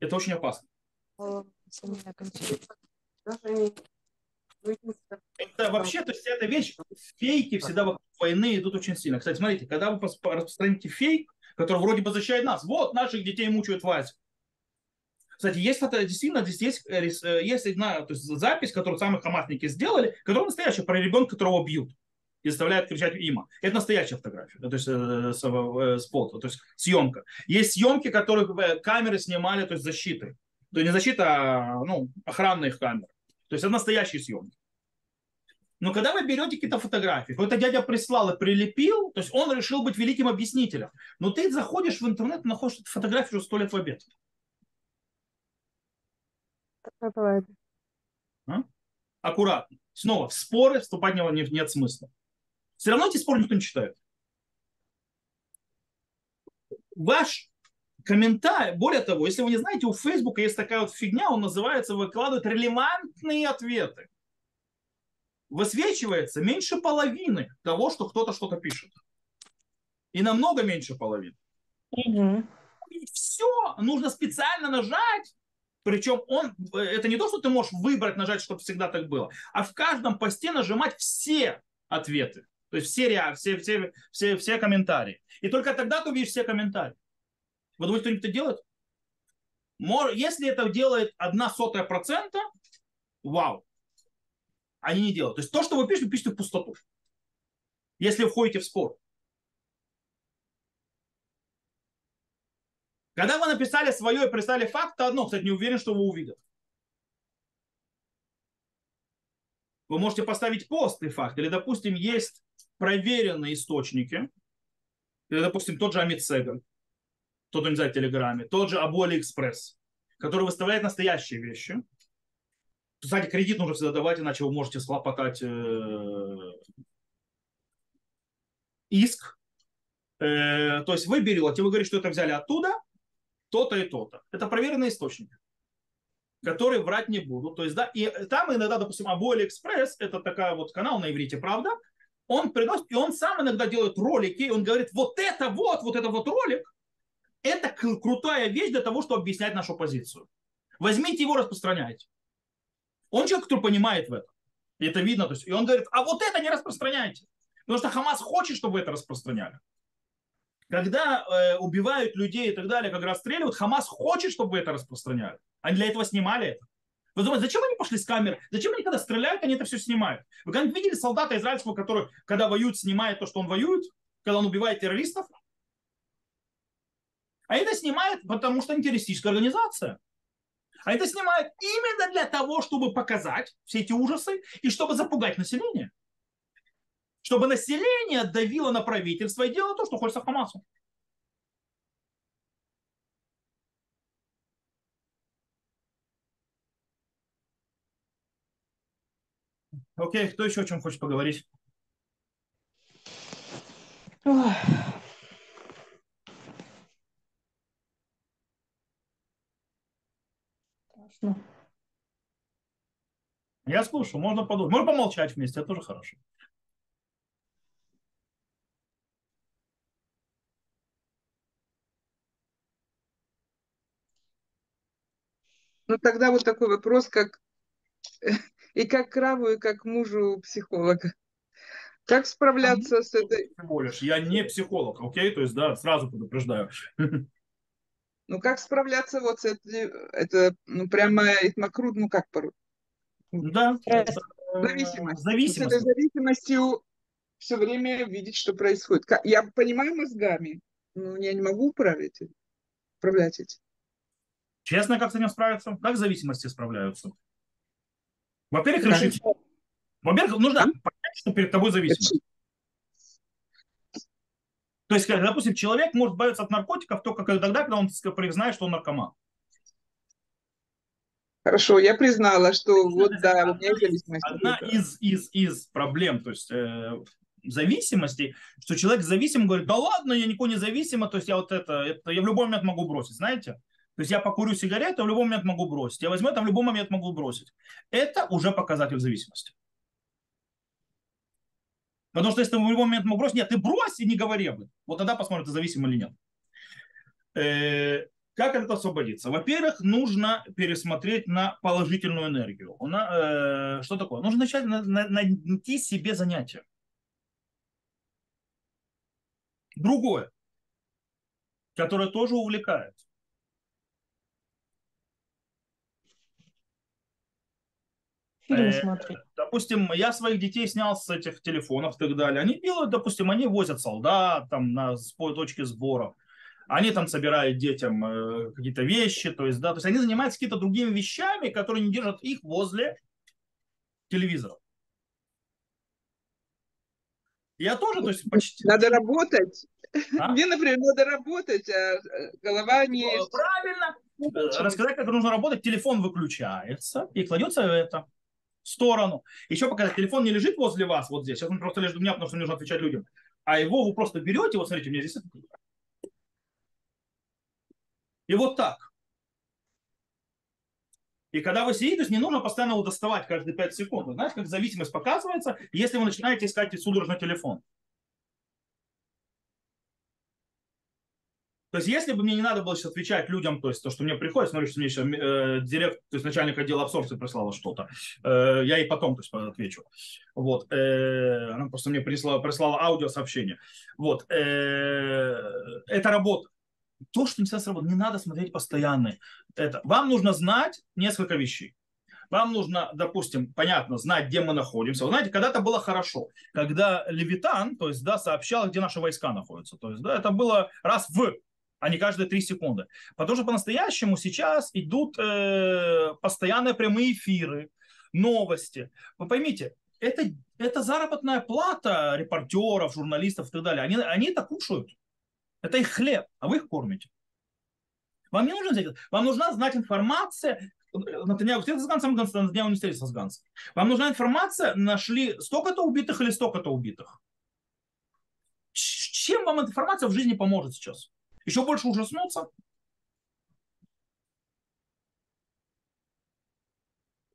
Это очень опасно. Это вообще, то есть эта вещь, фейки всегда вокруг войны идут очень сильно. Кстати, смотрите, когда вы распространите фейк, который вроде бы защищает нас, вот наших детей мучают Вася. Кстати, есть фото, действительно, здесь есть, э, э, есть одна то есть запись, которую самые хамасники сделали, которая настоящая, про ребенка, которого бьют и заставляют кричать има. Это настоящая фотография, то есть э, э, с то есть съемка. Есть съемки, которые камеры снимали, то есть защиты. То есть не защита, а ну, охранные камеры. То есть это настоящие съемки. Но когда вы берете какие-то фотографии, какой-то дядя прислал и прилепил, то есть он решил быть великим объяснителем. Но ты заходишь в интернет и находишь фотографию уже сто лет в обед. А? Аккуратно. Снова, в споры вступать в него нет, нет смысла. Все равно эти споры никто не читает. Ваш комментарий, более того, если вы не знаете, у Фейсбука есть такая вот фигня, он называется, выкладывает релевантные ответы. Высвечивается меньше половины того, что кто-то что-то пишет. И намного меньше половины. Угу. И все, нужно специально нажать, Причем он, это не то, что ты можешь выбрать, нажать, чтобы всегда так было, а в каждом посте нажимать все ответы. То есть все, все, все, все, все комментарии. И только тогда ты увидишь все комментарии. Вы думаете, кто-нибудь это делает? Если это делает одна сотая процента, вау. Они не делают. То есть то, что вы пишете, вы пишете в пустоту. Если входите в спор. Когда вы написали свое и прислали факт, то одно, кстати, не уверен, что вы увидят. Вы можете поставить пост и факт. Или, допустим, есть проверенные источники. Или, допустим, тот же Амит Сегаль, тот, знает в Телеграме, тот же Абу Алиэкспресс, который выставляет настоящие вещи. Кстати, кредит нужно всегда давать, иначе вы можете схлопотать э, иск. Э, то есть вы берете, вы говорите, что это взяли оттуда, то-то и то-то. Это проверенный источник, которые врать не будут. То есть, да, и там иногда, допустим, Абу Экспресс, это такая вот канал на иврите, правда, он приносит, и он сам иногда делает ролики, и он говорит, вот это вот, вот это вот ролик, это крутая вещь для того, чтобы объяснять нашу позицию. Возьмите его, распространяйте. Он человек, который понимает в этом. И это видно. То есть, и он говорит, а вот это не распространяйте. Потому что Хамас хочет, чтобы вы это распространяли когда э, убивают людей и так далее, как расстреливают, Хамас хочет, чтобы вы это распространяли. Они для этого снимали это. Вы думаете, зачем они пошли с камеры? Зачем они, когда стреляют, они это все снимают? Вы когда видели солдата израильского, который, когда воюет, снимает то, что он воюет, когда он убивает террористов? А это снимает, потому что они террористическая организация. А это снимают именно для того, чтобы показать все эти ужасы и чтобы запугать население чтобы население давило на правительство и делало то, что хочется Хамасу. Окей, кто еще о чем хочет поговорить? Ой. Страшно. Я слушаю, можно подумать. Можно помолчать вместе, это тоже хорошо. Ну тогда вот такой вопрос, как [laughs] и как краву, и как мужу психолога. Как справляться с этой... Всего лишь. Я не психолог, окей? То есть, да, сразу предупреждаю. [laughs] Ну, как справляться вот с этой... Это, ну, прямо Итмакрут, ну, как по Да. Зависимость. Зависимость. Вот с этой зависимостью все время видеть, что происходит. Я понимаю мозгами, но я не могу управлять, управлять этим. Честно, как с этим справиться? Как зависимости справляются? Во-первых, решить. Во-первых, нужно понять, что перед тобой зависимость. То есть, допустим, человек может избавиться от наркотиков только тогда, когда он признает, что он наркоман. Хорошо, я признала, что вот да, у меня зависимость. Одна из, из, из проблем, то есть э, зависимости, что человек зависим говорит, да ладно, я никого не зависима, то есть я вот это, это я в любой момент могу бросить, знаете? То есть я покурю сигарету, в любой момент могу бросить. Я возьму это, в любой момент могу бросить. Это уже показатель зависимости. Потому что если ты в любой момент могу бросить, нет, ты брось и не говори об этом. Вот тогда посмотрим, ты зависим или нет. Э, как этого освободиться? Во-первых, нужно пересмотреть на положительную энергию. На, э, что такое? Нужно начать на, на, найти себе занятие. Другое, которое тоже увлекает. Фильмы э, смотреть. Допустим, я своих детей снял с этих телефонов и так далее. Они делают, допустим, они возят солдат там на точке сборов. Они там собирают детям э, какие-то вещи, то есть, да, то есть они занимаются какими-то другими вещами, которые не держат их возле телевизора. Я тоже, то есть почти... Надо работать. А? Мне, например, надо работать, а э, голова не... Правильно. Рассказать, как нужно работать. Телефон выключается и кладется это сторону. Еще пока телефон не лежит возле вас, вот здесь, сейчас он просто лежит у меня, потому что мне нужно отвечать людям, а его вы просто берете, вот смотрите, у меня здесь и вот так. И когда вы сидите, то есть не нужно постоянно его доставать каждые 5 секунд. Вы знаете, как зависимость показывается, если вы начинаете искать судорожно телефон. То есть, если бы мне не надо было сейчас отвечать людям, то есть то, что мне приходит, смотрю, что мне еще э, директ, то есть начальник отдела абсорбции прислала что-то, э, я ей потом то есть, отвечу. Вот, э, она просто мне прислала, прислала аудиосообщение. Вот, э, это работа. То, что не всегда сработает, не надо смотреть постоянно. Это. Вам нужно знать несколько вещей. Вам нужно, допустим, понятно, знать, где мы находимся. Вы знаете, когда-то было хорошо, когда Левитан, то есть, да, сообщал, где наши войска находятся. То есть, да, это было раз в а не каждые три секунды. Потому что по-настоящему сейчас идут э, постоянные прямые эфиры, новости. Вы поймите, это, это заработная плата репортеров, журналистов и так далее. Они, они это кушают. Это их хлеб, а вы их кормите. Вам не нужно взять, вам нужна знать информация. Натаньяу встретился с Гансом, Натаньяу не встретился с Гансом. Вам нужна информация, нашли столько-то убитых или столько-то убитых. Чем вам эта информация в жизни поможет сейчас? Еще больше ужаснуться.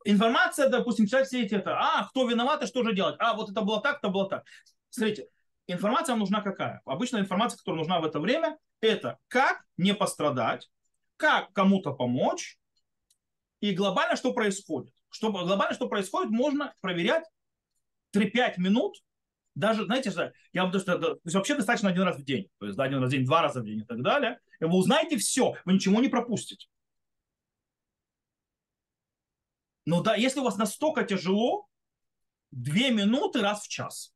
Информация, допустим, читать все эти это, а, кто виноват и что же делать, а, вот это было так, это было так. Смотрите, информация нужна какая? Обычная информация, которая нужна в это время, это как не пострадать, как кому-то помочь, и глобально что происходит. Что, глобально что происходит, можно проверять 3-5 минут даже, знаете, что я вам то, что то есть вообще достаточно один раз в день, то есть да, один раз в день, два раза в день и так далее, и вы узнаете все, вы ничего не пропустите. Ну да, если у вас настолько тяжело, две минуты раз в час.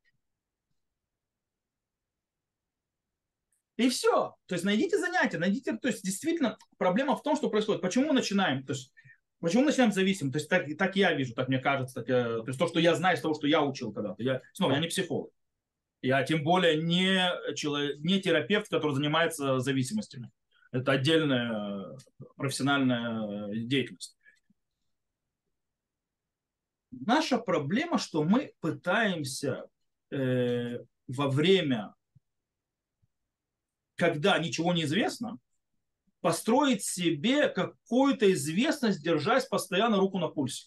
И все. То есть найдите занятия, найдите, то есть действительно проблема в том, что происходит. Почему мы начинаем? То есть Почему мы начинаем зависим? То есть так, так я вижу, так мне кажется. Так, я, то есть то, что я знаю из того, что я учил когда-то. Я, снова, я не психолог. Я тем более не, человек, не терапевт, который занимается зависимостями. Это отдельная профессиональная деятельность. Наша проблема, что мы пытаемся э, во время, когда ничего не известно, построить себе какую-то известность, держась постоянно руку на пульсе.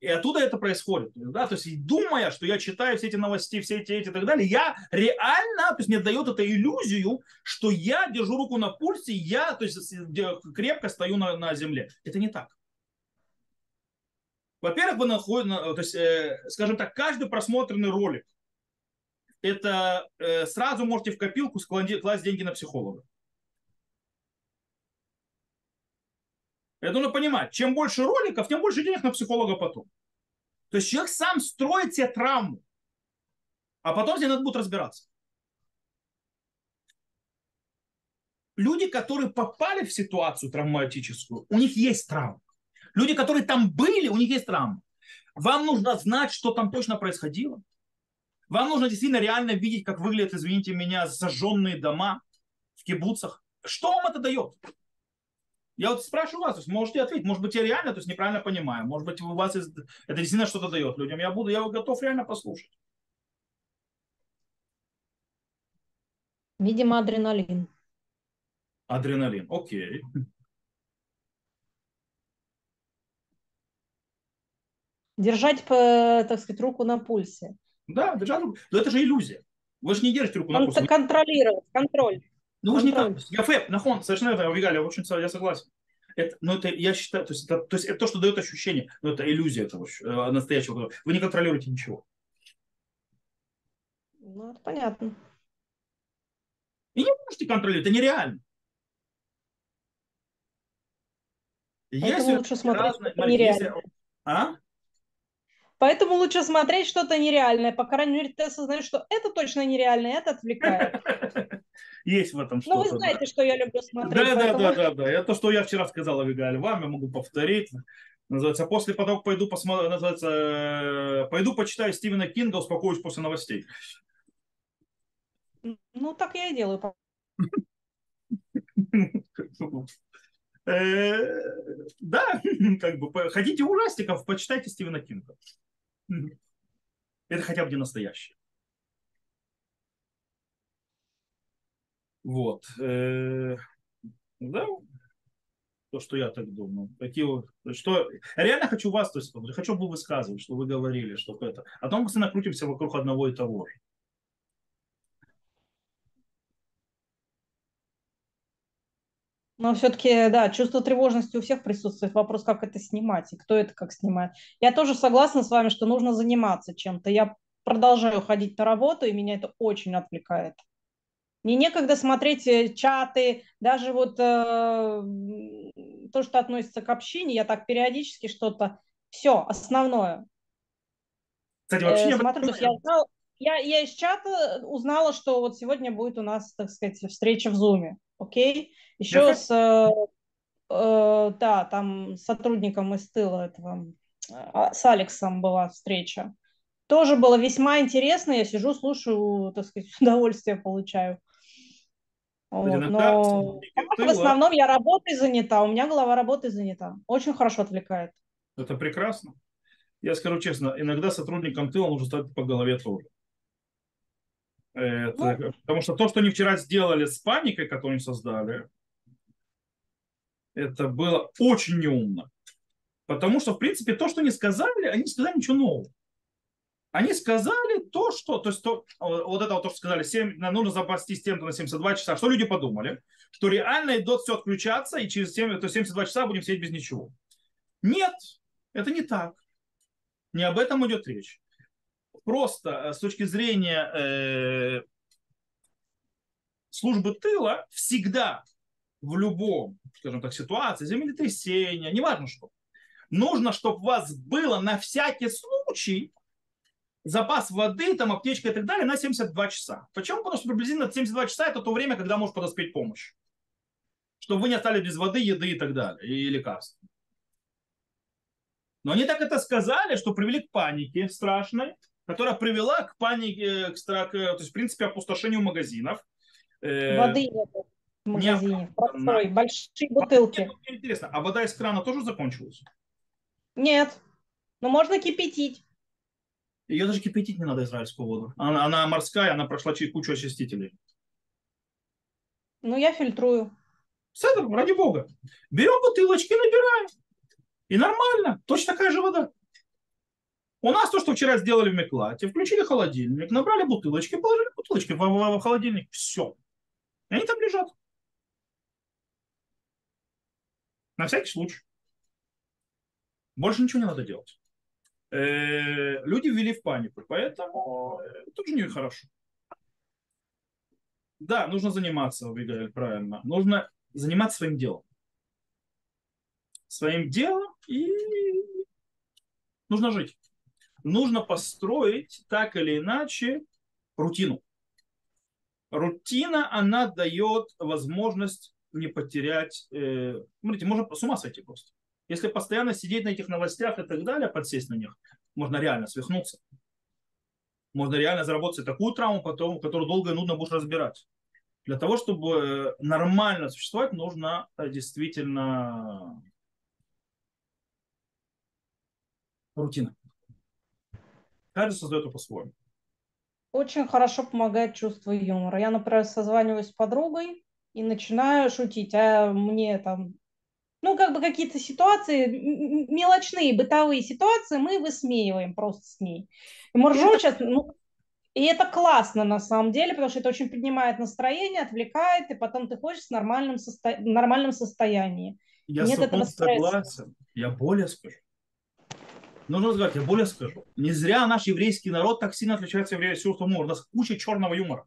И оттуда это происходит. Да? То есть, думая, что я читаю все эти новости, все эти, эти и так далее, я реально, то есть мне дает это иллюзию, что я держу руку на пульсе, я то есть, крепко стою на, на земле. Это не так. Во-первых, вы находите, то есть, э, скажем так, каждый просмотренный ролик, это э, сразу можете в копилку класть деньги на психолога. Это нужно понимать, чем больше роликов, тем больше денег на психолога потом. То есть человек сам строит себе травму, а потом тебе надо будет разбираться. Люди, которые попали в ситуацию травматическую, у них есть травма. Люди, которые там были, у них есть травма. Вам нужно знать, что там точно происходило. Вам нужно действительно реально видеть, как выглядят, извините меня, зажженные дома в кибуцах. Что вам это дает? Я вот спрашиваю вас, то есть можете ответить, может быть, я реально то есть, неправильно понимаю, может быть, у вас есть, это действительно что-то дает людям, я буду, я готов реально послушать. Видимо, адреналин. Адреналин, окей. Держать, так сказать, руку на пульсе. Да, держать руку. Но это же иллюзия. Вы же не держите руку на пульсе. Контролировать, контроль. Ну, же не так. Фэп, нахон, совершенно это, Авигаль, я очень я согласен. Это, но это, я считаю, то есть, это, то есть это то, что дает ощущение, но это иллюзия этого э, настоящего. Вы не контролируете ничего. Ну, это понятно. И не можете контролировать, это нереально. Если лучше смотреть разные, нереально. Если... А? Поэтому лучше смотреть что-то нереальное. По крайней мере, ты осознаешь, что это точно нереально, это отвлекает. [laughs] Есть в этом что-то. Ну, вы знаете, что я люблю смотреть. Да, да, да, да, да. Это то, что я вчера сказала Вигаль вам, я могу повторить. Называется, после как пойду посмотрю, называется, э, пойду почитаю Стивена Кинга, успокоюсь после новостей. Ну, так я и делаю. Э, да, [laughs] как бы, хотите ужастиков, почитайте Стивена Кинга. Это хотя бы не настоящее. Вот. Э, да, то, что я так думаю. Такие вот, что реально хочу вас, то есть хочу бы высказывать, что вы говорили, что это. А то мы постоянно крутимся вокруг одного и того же. Но все-таки, да, чувство тревожности у всех присутствует. Вопрос, как это снимать и кто это как снимает. Я тоже согласна с вами, что нужно заниматься чем-то. Я продолжаю ходить на работу, и меня это очень отвлекает. Мне некогда смотреть э, чаты, даже вот э, то, что относится к общине, я так периодически что-то, все, основное. Кстати, вообще э, смотрю, то есть я, узнала, я, я из чата узнала, что вот сегодня будет у нас, так сказать, встреча в Зуме, окей? Еще да, с, э, э, да, там сотрудником из тыла этого, э, с Алексом была встреча. Тоже было весьма интересно, я сижу, слушаю, так сказать, [laughs] удовольствие получаю. Вот, но в основном я работой занята, у меня голова работой занята. Очень хорошо отвлекает. Это прекрасно. Я скажу честно, иногда сотрудникам тыла нужно стать по голове тоже. Это, ну, потому что то, что они вчера сделали с паникой, которую они создали, это было очень неумно. Потому что, в принципе, то, что они сказали, они не сказали ничего нового. Они сказали то, что, то есть то, вот это вот то, что сказали, 7, нужно запастись тем-то на 72 часа. Что люди подумали? Что реально идет все отключаться, и через 7, то 72 часа будем сидеть без ничего. Нет, это не так. Не об этом идет речь. Просто э, с точки зрения э, службы тыла всегда в любом, скажем так, ситуации, землетрясения, неважно что, нужно, чтобы у вас было на всякий случай запас воды, там аптечка и так далее на 72 часа. Почему? Потому что приблизительно 72 часа это то время, когда может подоспеть помощь. Чтобы вы не остались без воды, еды и так далее, и лекарств. Но они так это сказали, что привели к панике страшной, которая привела к панике, к, к то есть, в принципе, опустошению магазинов. Э, воды нет в магазине, простой, большие бутылки. Интересно, а вода из крана тоже закончилась? Нет, но можно кипятить. Ее даже кипятить не надо, израильскую воду. Она, она морская, она прошла через кучу очистителей. Ну, я фильтрую. С этого, ради бога. Берем бутылочки, набираем. И нормально. Точно такая же вода. У нас то, что вчера сделали в Меклате, включили холодильник, набрали бутылочки, положили бутылочки в, в, в холодильник. Все. И они там лежат. На всякий случай. Больше ничего не надо делать. Э, люди ввели в панику, поэтому это тоже не хорошо. Да, нужно заниматься, Вигаль, правильно. Нужно заниматься своим делом. Своим делом и нужно жить. Нужно построить так или иначе рутину. Рутина, она дает возможность не потерять... Э, смотрите, можно с ума сойти просто. Если постоянно сидеть на этих новостях и так далее, подсесть на них, можно реально свихнуться. Можно реально заработать такую травму, потом, которую долго и нудно будешь разбирать. Для того, чтобы нормально существовать, нужно э, действительно рутина. Каждый создает это по-своему. Очень хорошо помогает чувство юмора. Я, например, созваниваюсь с подругой и начинаю шутить, а мне там ну, как бы какие-то ситуации, мелочные бытовые ситуации мы высмеиваем просто с ней. И мы ржем сейчас, ну, и это классно на самом деле, потому что это очень поднимает настроение, отвлекает, и потом ты ходишь в нормальном, состо... нормальном состоянии. Я Нет этого согласен. Я более скажу. Нужно сказать, я более скажу. Не зря наш еврейский народ так сильно отличается от еврейского юмора. У нас куча черного юмора.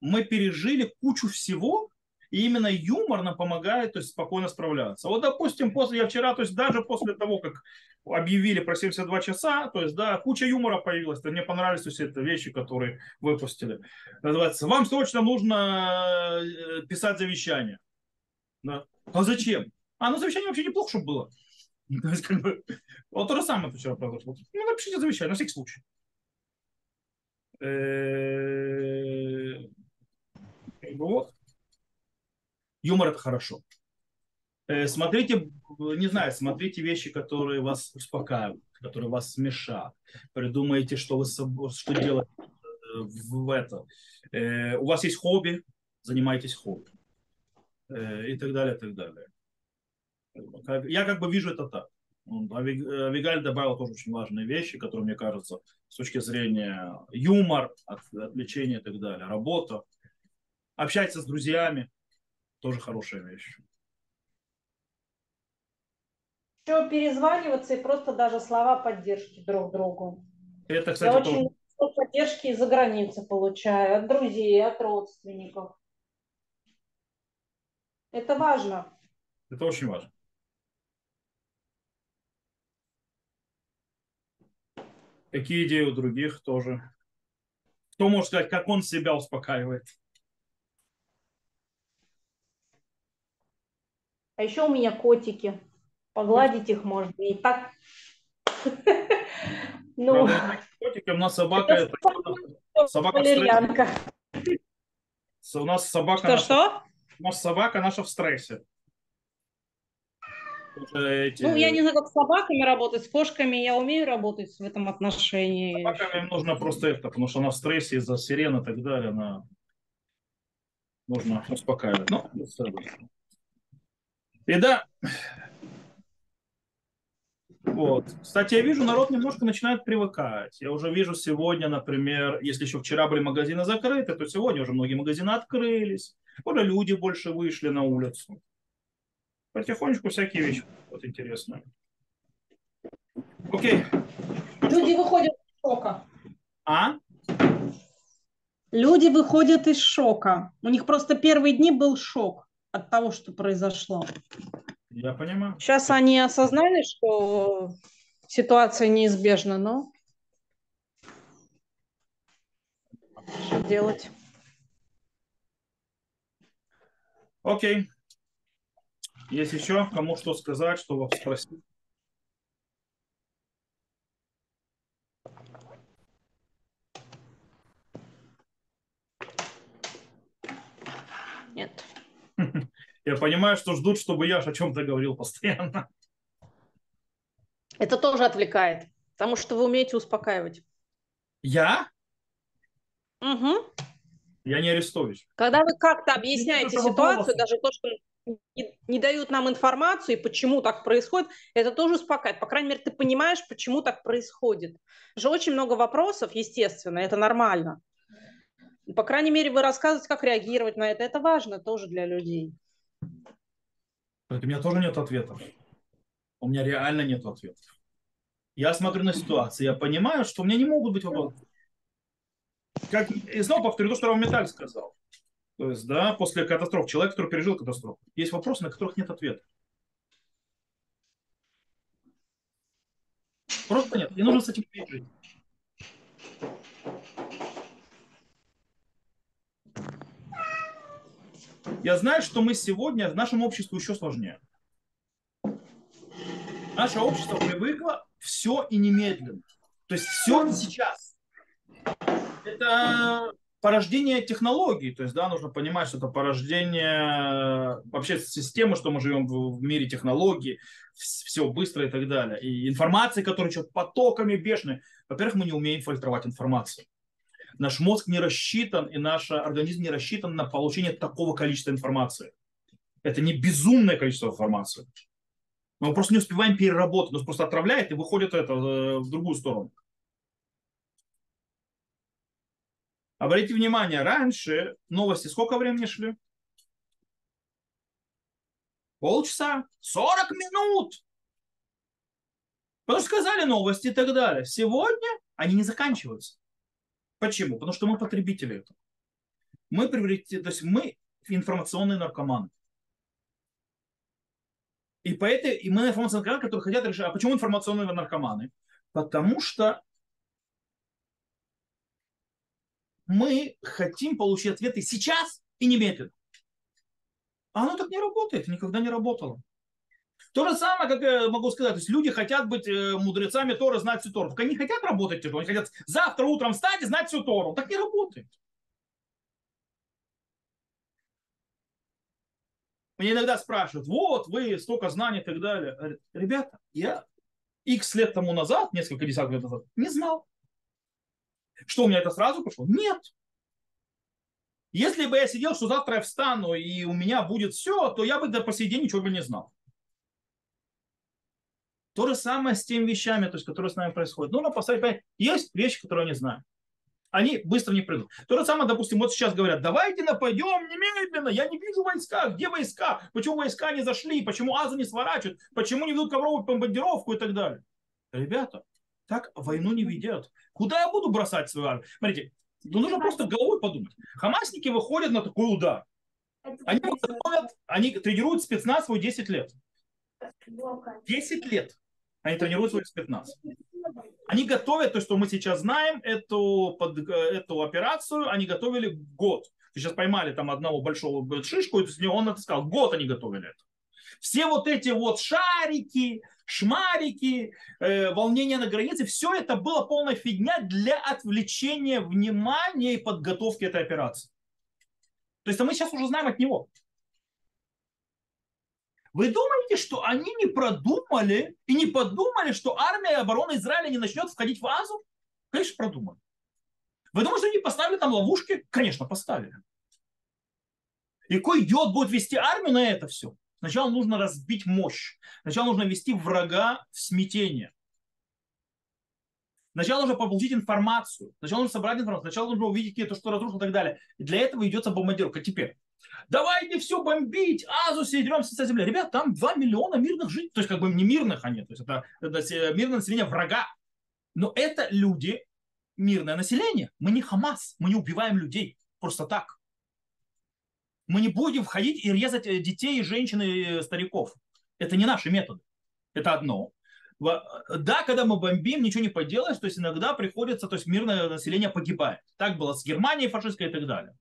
Мы пережили кучу всего, и именно юмор нам помогает то есть, спокойно справляться. Вот, допустим, после, я вчера, то есть даже после того, как объявили про 72 часа, то есть, да, куча юмора появилась. Мне понравились все это вещи, которые выпустили. Называется, вам срочно нужно э, писать завещание. Да. А зачем? А, ну завещание вообще неплохо, чтобы было. [laughs] То есть, как бы, вот то же самое вчера произошло. Ну, напишите завещание, на всякий случай. Э, вот. Юмор это хорошо. Э, смотрите, не знаю, смотрите вещи, которые вас успокаивают, которые вас смешат. Придумайте, что вы что делать э, в это. Э, у вас есть хобби, занимайтесь хобби. И так далее, и так далее. Я как бы вижу это так. Авигаль добавил тоже очень важные вещи, которые, мне кажется, с точки зрения юмор, отвлечения и так далее, работа. Общаться с друзьями, Тоже хорошая вещь. Еще перезваниваться и просто даже слова поддержки друг другу. Это, кстати, Я очень много поддержки из-за границы получаю, от друзей, от родственников. Это важно. Это очень важно. Какие идеи у других тоже? Кто может сказать, как он себя успокаивает? А еще у меня котики. Погладить их можно. И так... [laughs] Ну, котики, у нас собака. Это... Собака Валерьянка. У нас собака. Что-что? У нас собака наша в стрессе. Эти... Ну, я не знаю, как с собаками работать, с кошками я умею работать в этом отношении. С собаками нужно просто это, потому что она в стрессе из-за сирены и так далее, она нужно успокаивать. Ну, и да, вот. Кстати, я вижу, народ немножко начинает привыкать. Я уже вижу сегодня, например, если еще вчера были магазины закрыты, то сегодня уже многие магазины открылись. Уже люди больше вышли на улицу. Потихонечку всякие вещи. Вот интересно. Окей. Люди выходят из шока. А? Люди выходят из шока. У них просто первые дни был шок от того, что произошло. Я понимаю. Сейчас они осознали, что ситуация неизбежна, но что делать? Окей. Есть еще кому что сказать, что вас спросить? Нет. Я понимаю, что ждут, чтобы я о чем-то говорил постоянно. Это тоже отвлекает, потому что вы умеете успокаивать. Я? Угу. Я не арестуюсь. Когда вы как-то объясняете ситуацию, даже то, что не, не дают нам информацию и почему так происходит, это тоже успокаивает. По крайней мере, ты понимаешь, почему так происходит. Же очень много вопросов, естественно, это нормально. По крайней мере, вы рассказываете, как реагировать на это. Это важно тоже для людей. У меня тоже нет ответов. У меня реально нет ответов. Я смотрю на ситуацию, я понимаю, что у меня не могут быть вопросы. Как, и снова повторю то, что Рав Металь сказал. То есть, да, после катастрофы, человек, который пережил катастрофу, есть вопросы, на которых нет ответа. Просто нет. И нужно с этим жить. Я знаю, что мы сегодня в нашем обществе еще сложнее. Наше общество привыкло все и немедленно. То есть все сейчас. Это порождение технологий. То есть, да, нужно понимать, что это порождение вообще системы, что мы живем в мире технологий, все быстро и так далее. И информации, которая что потоками бешеные. Во-первых, мы не умеем фильтровать информацию. Наш мозг не рассчитан, и наш организм не рассчитан на получение такого количества информации. Это не безумное количество информации. Мы просто не успеваем переработать. Нас просто отравляет и выходит это э, в другую сторону. Обратите внимание, раньше новости сколько времени шли? Полчаса, 40 минут. Потому что сказали новости и так далее. Сегодня они не заканчиваются. Почему? Потому что мы потребители этого. Мы приоритет, то есть мы информационные наркоманы. И, по этой, и мы информационные наркоманы, которые хотят решать. А почему информационные наркоманы? Потому что мы хотим получить ответы сейчас и немедленно. А оно так не работает, никогда не работало. То же самое, как я могу сказать, то есть люди хотят быть э, мудрецами Торы, знать всю Тору. Они хотят работать тяжело, они хотят завтра утром встать и знать всю Тору. Так не работает. Мне иногда спрашивают, вот, вы столько знаний и так далее. Ребята, я x лет тому назад, несколько десятков лет назад, не знал. Что, у меня это сразу пришло? Нет. Если бы я сидел, что завтра я встану и у меня будет все, то я бы до по сей день ничего бы не знал. То же самое с теми вещами, то есть, которые с нами происходят. Нужно поставить, понять, есть вещи, которые я не знаю. Они быстро не придут. То же самое, допустим, вот сейчас говорят, давайте нападем немедленно, я не вижу войска, где войска, почему войска не зашли, почему Азу не сворачивают, почему не ведут ковровую бомбардировку и так далее. Ребята, так войну не ведет. Куда я буду бросать свою армию? Смотрите, ну, нужно просто головой подумать. Хамасники выходят на такой удар. Они готовят, они тренируют спецназ свой 10 лет. 10 лет они тренируют свой спецназ. Они готовят то, что мы сейчас знаем, эту, под, эту операцию они готовили год. Сейчас поймали там одного большого шишку, и он это сказал, год они готовили это. Все вот эти вот шарики, шмарики, э, волнения на границе, все это было полная фигня для отвлечения внимания и подготовки этой операции. То есть а мы сейчас уже знаем от него. Вы думаете, что они не продумали и не подумали, что армия обороны Израиля не начнет входить в Азу? Конечно, продумали. Вы думаете, что они поставили там ловушки? Конечно, поставили. И какой идиот будет вести армию на это все? Сначала нужно разбить мощь. Сначала нужно ввести врага в смятение. Сначала нужно получить информацию. Сначала нужно собрать информацию. Сначала нужно увидеть какие-то, что разрушено и так далее. И для этого идется бомбардировка. Теперь, давайте все бомбить, Азу деремся со землей. Ребят, там 2 миллиона мирных жителей. То есть как бы не мирных они. То есть это, это мирное население врага. Но это люди, мирное население. Мы не Хамас. Мы не убиваем людей просто так. Мы не будем входить и резать э, детей, женщин и э, стариков. Это не наши методы. Это одно. Да, когда мы бомбим, ничего не поделаешь, то есть иногда приходится, то есть мирное население погибает. Так было с Германией фашистской и так далее.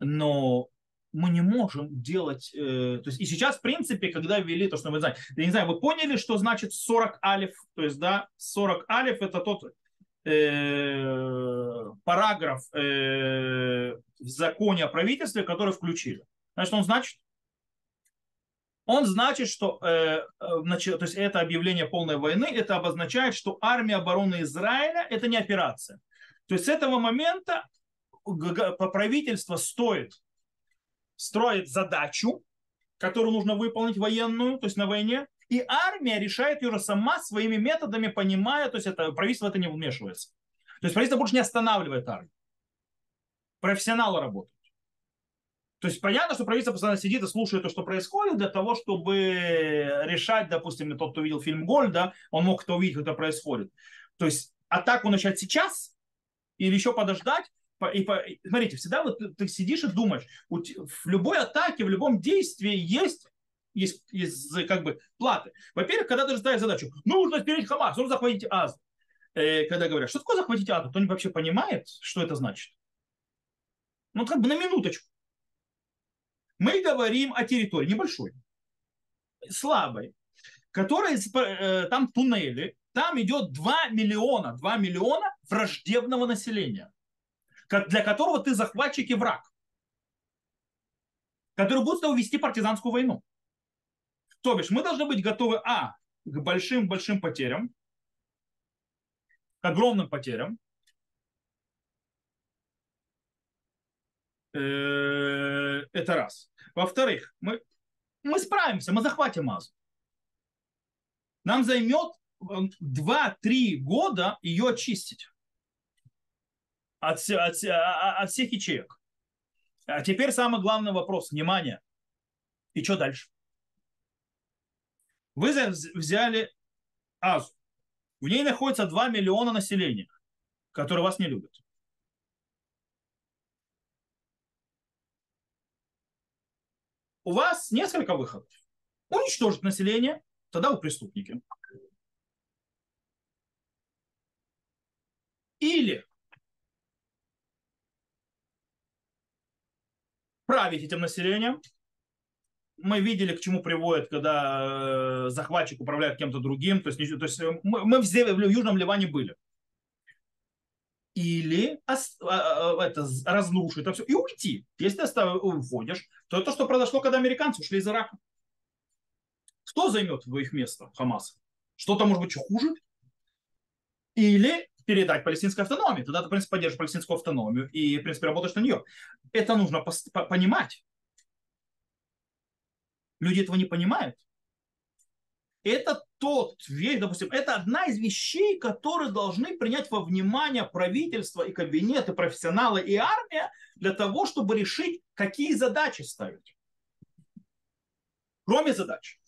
Но мы не можем делать, э, то есть и сейчас, в принципе, когда ввели то, что мы знаем, я не знаю, вы поняли, что значит 40 алиф, то есть, да, 40 алиф это тот э, параграф э, в законе о правительстве, который включили. Что он значит? Он значит, что э, э то есть это объявление полной войны, это обозначает, что армия обороны Израиля это не операция. То есть с этого момента правительство стоит, строит задачу, которую нужно выполнить военную, то есть на войне, и армия решает ее сама своими методами, понимая, то есть это, правительство это не вмешивается. То есть правительство больше не останавливает армию. Профессионалы работают. То есть понятно, что правительство постоянно сидит и слушает то, что происходит, для того, чтобы решать, допустим, тот, кто видел фильм «Голь», да, он мог это увидеть, как это происходит. То есть атаку начать сейчас или еще подождать, и, по, смотрите, всегда вот ты, сидишь и думаешь, в любой атаке, в любом действии есть есть, есть как бы платы. Во-первых, когда ты ставишь задачу, нужно спереть Хамас, нужно захватить Аз. Э, когда говорят, что такое захватить Азу, кто не вообще понимает, что это значит. Ну, как бы на минуточку. Мы говорим о территории небольшой, слабой, которая э, там туннели, там идет 2 миллиона, 2 миллиона враждебного населения, для которого ты захватчик и враг, который будет вести партизанскую войну. То бишь, мы должны быть готовы, а, к большим-большим потерям, к огромным потерям, это раз. Во-вторых, мы, мы справимся, мы захватим Азу. Нам займет 2-3 года ее очистить от, от, от всех ячеек. А теперь самый главный вопрос. Внимание. И что дальше? Вы взяли Азу. В ней находится 2 миллиона населения, которые вас не любят. У вас несколько выходов. Уничтожить население, тогда вы преступники. Или править этим населением. Мы видели, к чему приводит, когда э, захватчик управляет кем-то другим. То есть, то есть э, мы, мы в Южном Ливане были или а, а, это, разрушить это все и уйти. Если ты уходишь, то это что произошло, когда американцы ушли из Ирака. Кто займет в их место Хамас? Что-то может быть хуже? Или передать палестинской автономии. Тогда ты, в принципе, поддержишь палестинскую автономию и, в принципе, работаешь на нее. Это нужно понимать. Люди этого не понимают. Это тот вещь, допустим, это одна из вещей, которые должны принять во внимание правительство и кабинеты, профессионалы и армия для того, чтобы решить, какие задачи ставить. Кроме задач.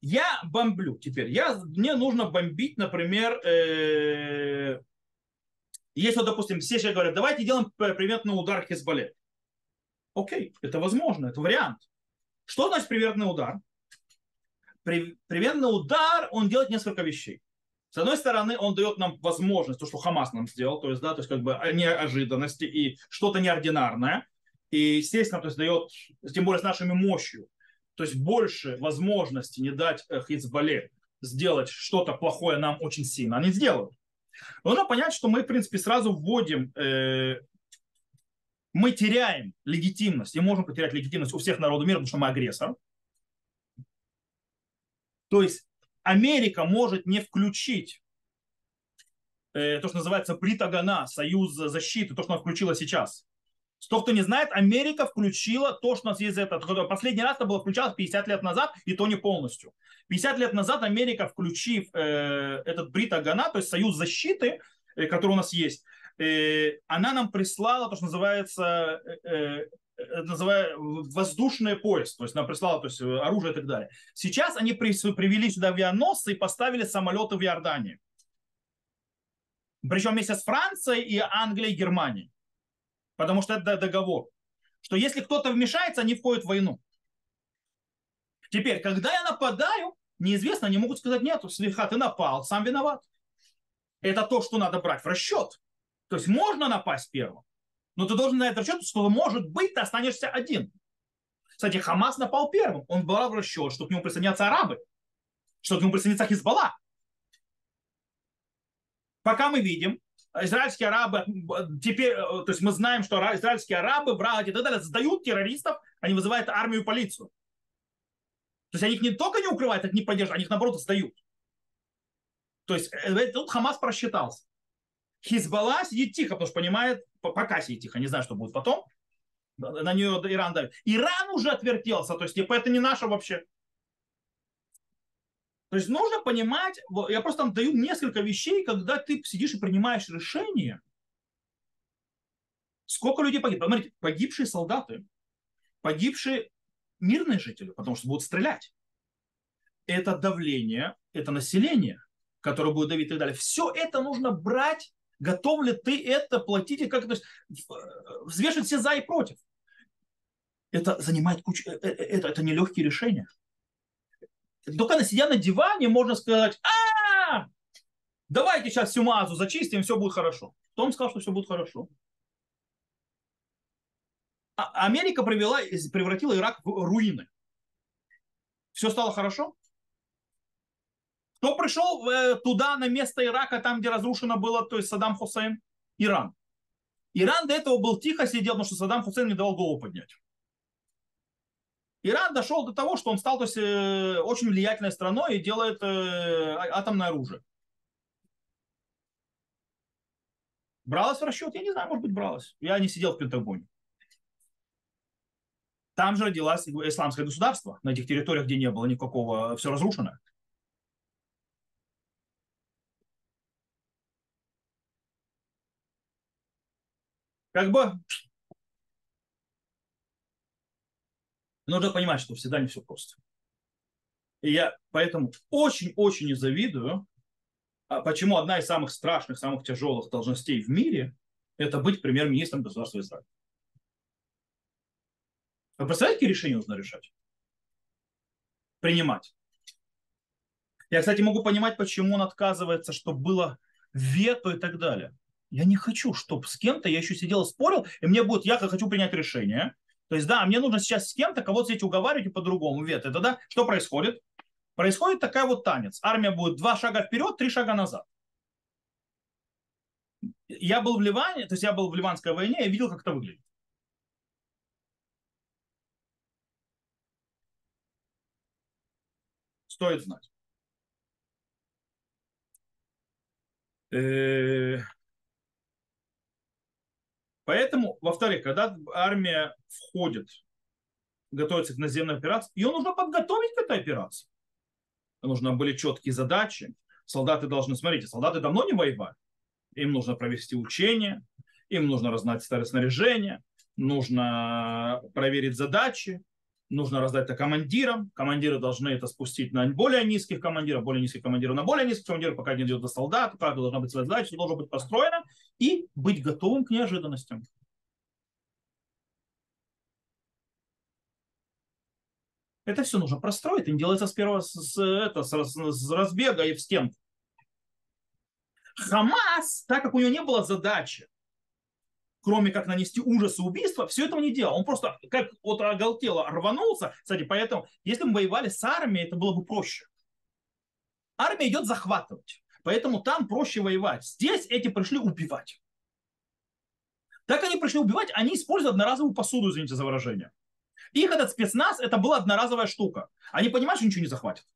Я бомблю теперь. Я, мне нужно бомбить, например, э, если, допустим, все сейчас говорят, давайте делаем приметный удар Хизбалле. Окей, это возможно, это вариант. Что значит приветный удар? Приветный удар, он делает несколько вещей. С одной стороны, он дает нам возможность, то, что Хамас нам сделал, то есть, да, то есть, как бы неожиданности и что-то неординарное. И, естественно, то есть, дает, тем более с нашими мощью, то есть, больше возможности не дать э, Хизбалле сделать что-то плохое нам очень сильно. Они сделают. Но нужно понять, что мы, в принципе, сразу вводим э, мы теряем легитимность и можем потерять легитимность у всех народов мира, потому что мы агрессор. То есть Америка может не включить э, то, что называется Бритагана, союз защиты, то, что она включила сейчас. Тот, кто не знает, Америка включила то, что у нас есть это. Последний раз это было включалось 50 лет назад, и то не полностью. 50 лет назад Америка, включив э, этот Бритагана, то есть союз защиты, э, который у нас есть, Э, она нам прислала то, что называется э, э, называя воздушный поезд, то есть нам прислала то есть, оружие и так далее. Сейчас они привели сюда авианосцы и поставили самолеты в Иордании. Причем вместе с Францией и Англией и Германией. Потому что это договор. Что если кто-то вмешается, они входят в войну. Теперь, когда я нападаю, неизвестно, они могут сказать, нет, слегка ты напал, сам виноват. Это то, что надо брать в расчет. То есть можно напасть первым, но ты должен на это расчет, что может быть ты останешься один. Кстати, Хамас напал первым. Он брал в расчет, что к нему присоединятся арабы, что к нему присоединится Хизбалла. Пока мы видим, израильские арабы, теперь, то есть мы знаем, что израильские арабы, братья и так далее, сдают террористов, они вызывают армию и полицию. То есть они их не только не укрывают, их не поддерживают, они их наоборот сдают. То есть э, тут Хамас просчитался. Хизбалла сидит тихо, потому что понимает, пока сидит тихо, не знаю, что будет потом. На нее Иран давит. Иран уже отвертелся, то есть типа это не наше вообще. То есть нужно понимать, я просто там даю несколько вещей, когда ты сидишь и принимаешь решение, сколько людей погибло. Смотрите, погибшие солдаты, погибшие мирные жители, потому что будут стрелять. Это давление, это население, которое будет давить и так далее. Все это нужно брать Готов ли ты это платить и как то взвешивать все за и против? Это занимает кучу, э, э, э, это, это не легкие решения. Только на сидя на диване можно сказать, а, давайте сейчас всю мазу зачистим, все будет хорошо. Кто вам сказал, что все будет хорошо? А Америка привела, превратила Ирак в руины. Все стало хорошо? Кто пришел э, туда, на место Ирака, там, где разрушено было, то есть Саддам Хусейн? Иран. Иран до этого был тихо сидел, потому что Саддам Хусейн не давал голову поднять. Иран дошел до того, что он стал то есть, э, очень влиятельной страной и делает э, а, атомное оружие. Бралось в расчет? Я не знаю, может быть, бралось. Я не сидел в Пентагоне. Там же родилось исламское государство, на этих территориях, где не было никакого, все разрушено. Как бы нужно понимать, что всегда не все просто. И я поэтому очень-очень не завидую, а почему одна из самых страшных, самых тяжелых должностей в мире – это быть премьер-министром государства Израиля. Вы представляете, какие решения нужно решать? Принимать. Я, кстати, могу понимать, почему он отказывается, чтобы было вето и так далее. Я не хочу, чтобы с кем-то я еще сидел и спорил, и мне будет, я хочу принять решение. То есть, да, мне нужно сейчас с кем-то кого-то сидеть уговаривать и по-другому. Вет, это да, что происходит? Происходит такая вот танец. Армия будет два шага вперед, три шага назад. Я был в Ливане, то есть я был в Ливанской войне, я видел, как это выглядит. Стоит знать. Поэтому, во-вторых, когда армия входит, готовится к наземной операции, ее нужно подготовить к этой операции. нужно были четкие задачи. Солдаты должны, смотрите, солдаты давно не воевали. Им нужно провести учения, им нужно разнать старое снаряжение, нужно проверить задачи, нужно раздать это командирам. Командиры должны это спустить на более низких командиров, более низких командиров на более низких командиров, пока не идет до солдат, как должна быть своя задача, должно быть построено и быть готовым к неожиданностям. Это все нужно простроить, и не делается с первого с, это, с, с разбега и в стенку. Хамас, так как у него не было задачи кроме как нанести ужас и убийство, все этого не делал. Он просто как вот оголтело рванулся. Кстати, поэтому, если мы воевали с армией, это было бы проще. Армия идет захватывать. Поэтому там проще воевать. Здесь эти пришли убивать. Так они пришли убивать, они используют одноразовую посуду, извините за выражение. Их этот спецназ, это была одноразовая штука. Они понимают, что ничего не захватят.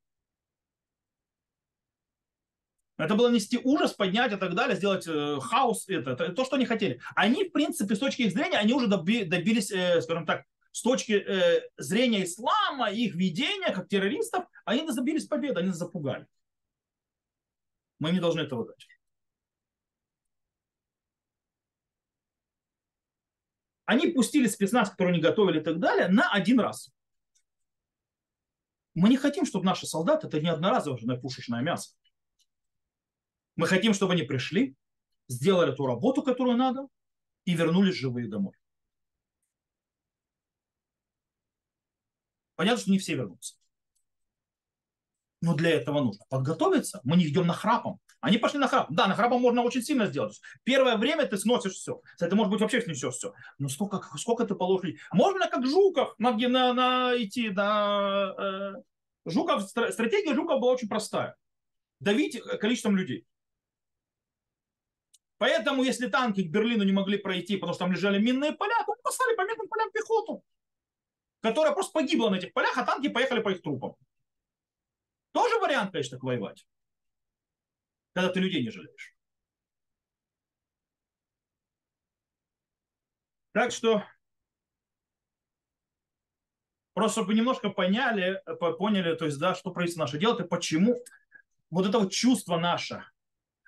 Это было нести ужас, поднять и так далее, сделать э, хаос. Это, это то, что они хотели. Они, в принципе, с точки их зрения, они уже доби, добились, э, скажем так, с точки э, зрения ислама, их видения, как террористов, они добились победы, они запугали. Мы не должны этого дать. Они пустили спецназ, который не готовили и так далее, на один раз. Мы не хотим, чтобы наши солдаты, это не одноразовое пушечное мясо. Мы хотим, чтобы они пришли, сделали ту работу, которую надо, и вернулись живые домой. Понятно, что не все вернутся. Но для этого нужно подготовиться. Мы не идем на храпом. Они пошли на храп. Да, на храпом можно очень сильно сделать. Первое время ты сносишь все. Это может быть вообще снесешь все. Но сколько, сколько ты положишь? Можно как Жуков на, на, на идти на э, Жуков. Стратегия Жукова была очень простая. Давить количеством людей. Поэтому, если танки к Берлину не могли пройти, потому что там лежали минные поля, то послали по минным полям пехоту, которая просто погибла на этих полях, а танки поехали по их трупам. Тоже вариант, конечно, так воевать. Когда ты людей не жалеешь. Так что, просто чтобы немножко поняли, поняли, то есть, да, что правительство наше делает и почему вот это вот чувство наше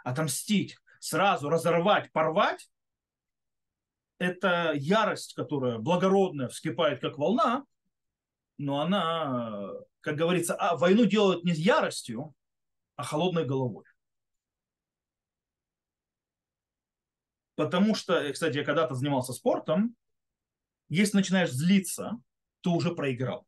отомстить, сразу разорвать, порвать, это ярость, которая благородная, вскипает как волна, но она, как говорится, а, войну делают не яростью, а холодной головой. Потому что, кстати, я когда-то занимался спортом, если начинаешь злиться, ты уже проиграл.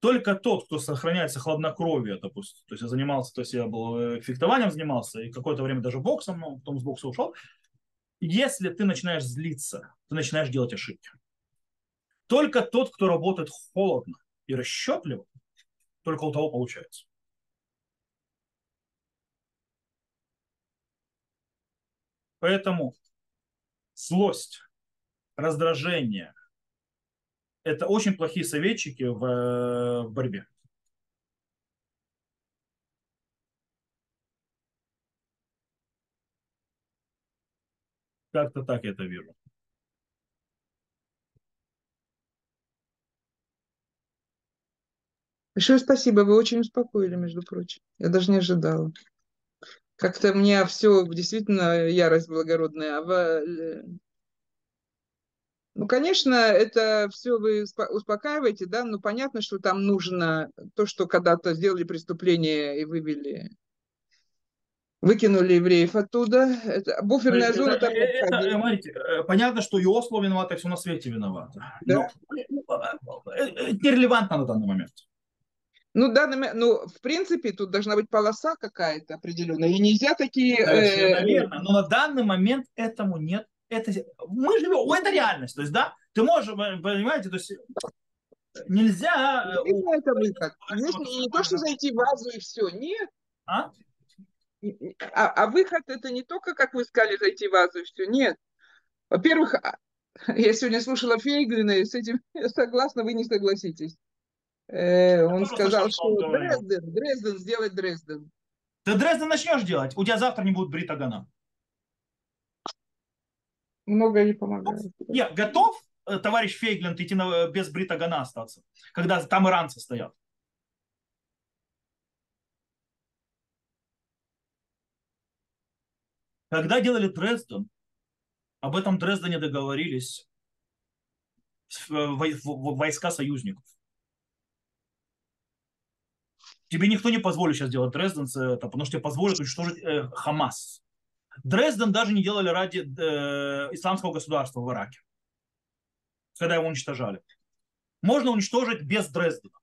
Только тот, кто сохраняется хладнокровие, допустим, то есть я занимался, то есть я был э, фехтованием занимался и какое-то время даже боксом, но потом с бокса ушел. Если ты начинаешь злиться, ты начинаешь делать ошибки. Только тот, кто работает холодно и расчетливо, только у того получается. Поэтому злость, раздражение, это очень плохие советчики в, э, в борьбе. Как-то так я это вижу. Большое спасибо, вы очень успокоили, между прочим. Я даже не ожидала. Как-то у меня все действительно ярость благородная, а в ну, конечно, это все вы успокаиваете, да, но понятно, что там нужно то, что когда-то сделали преступление и вывели, выкинули евреев оттуда. Это, буферная зона там это, это, смотрите, э, понятно, что и Осло виноват, и все на свете виноват. Да? Но э, э, это нерелевантно на данный момент. Ну, данный, ну, в принципе, тут должна быть полоса какая-то определенная, и нельзя такие... Совершенно э, верно, но на данный момент этому нет это, мы живем, это реальность, то есть, да, ты можешь, понимаете, то есть нельзя... Э, это выход. Не, не то, что зайти в вазу и все, нет. А? А, а выход это не только, как вы сказали, зайти в вазу и все, нет. Во-первых, а, [laughs] я сегодня слушала Фейглина, и с этим [laughs] я согласна, вы не согласитесь. Э, он сказал, что, Дрезден, Дрезден, сделай Дрезден. Ты Дрезден начнешь делать, у тебя завтра не будет бритагана. Много не помогает. Я готов, э, товарищ Фейгленд, идти на, э, без бритагана остаться, когда там иранцы стоят? Когда делали Дрезден, об этом Дрездене договорились войска союзников. Тебе никто не позволит сейчас делать Дрезден, это, потому что тебе позволят уничтожить э, Хамас. Дрезден даже не делали ради э, исламского государства в Ираке, когда его уничтожали. Можно уничтожить без Дрездена.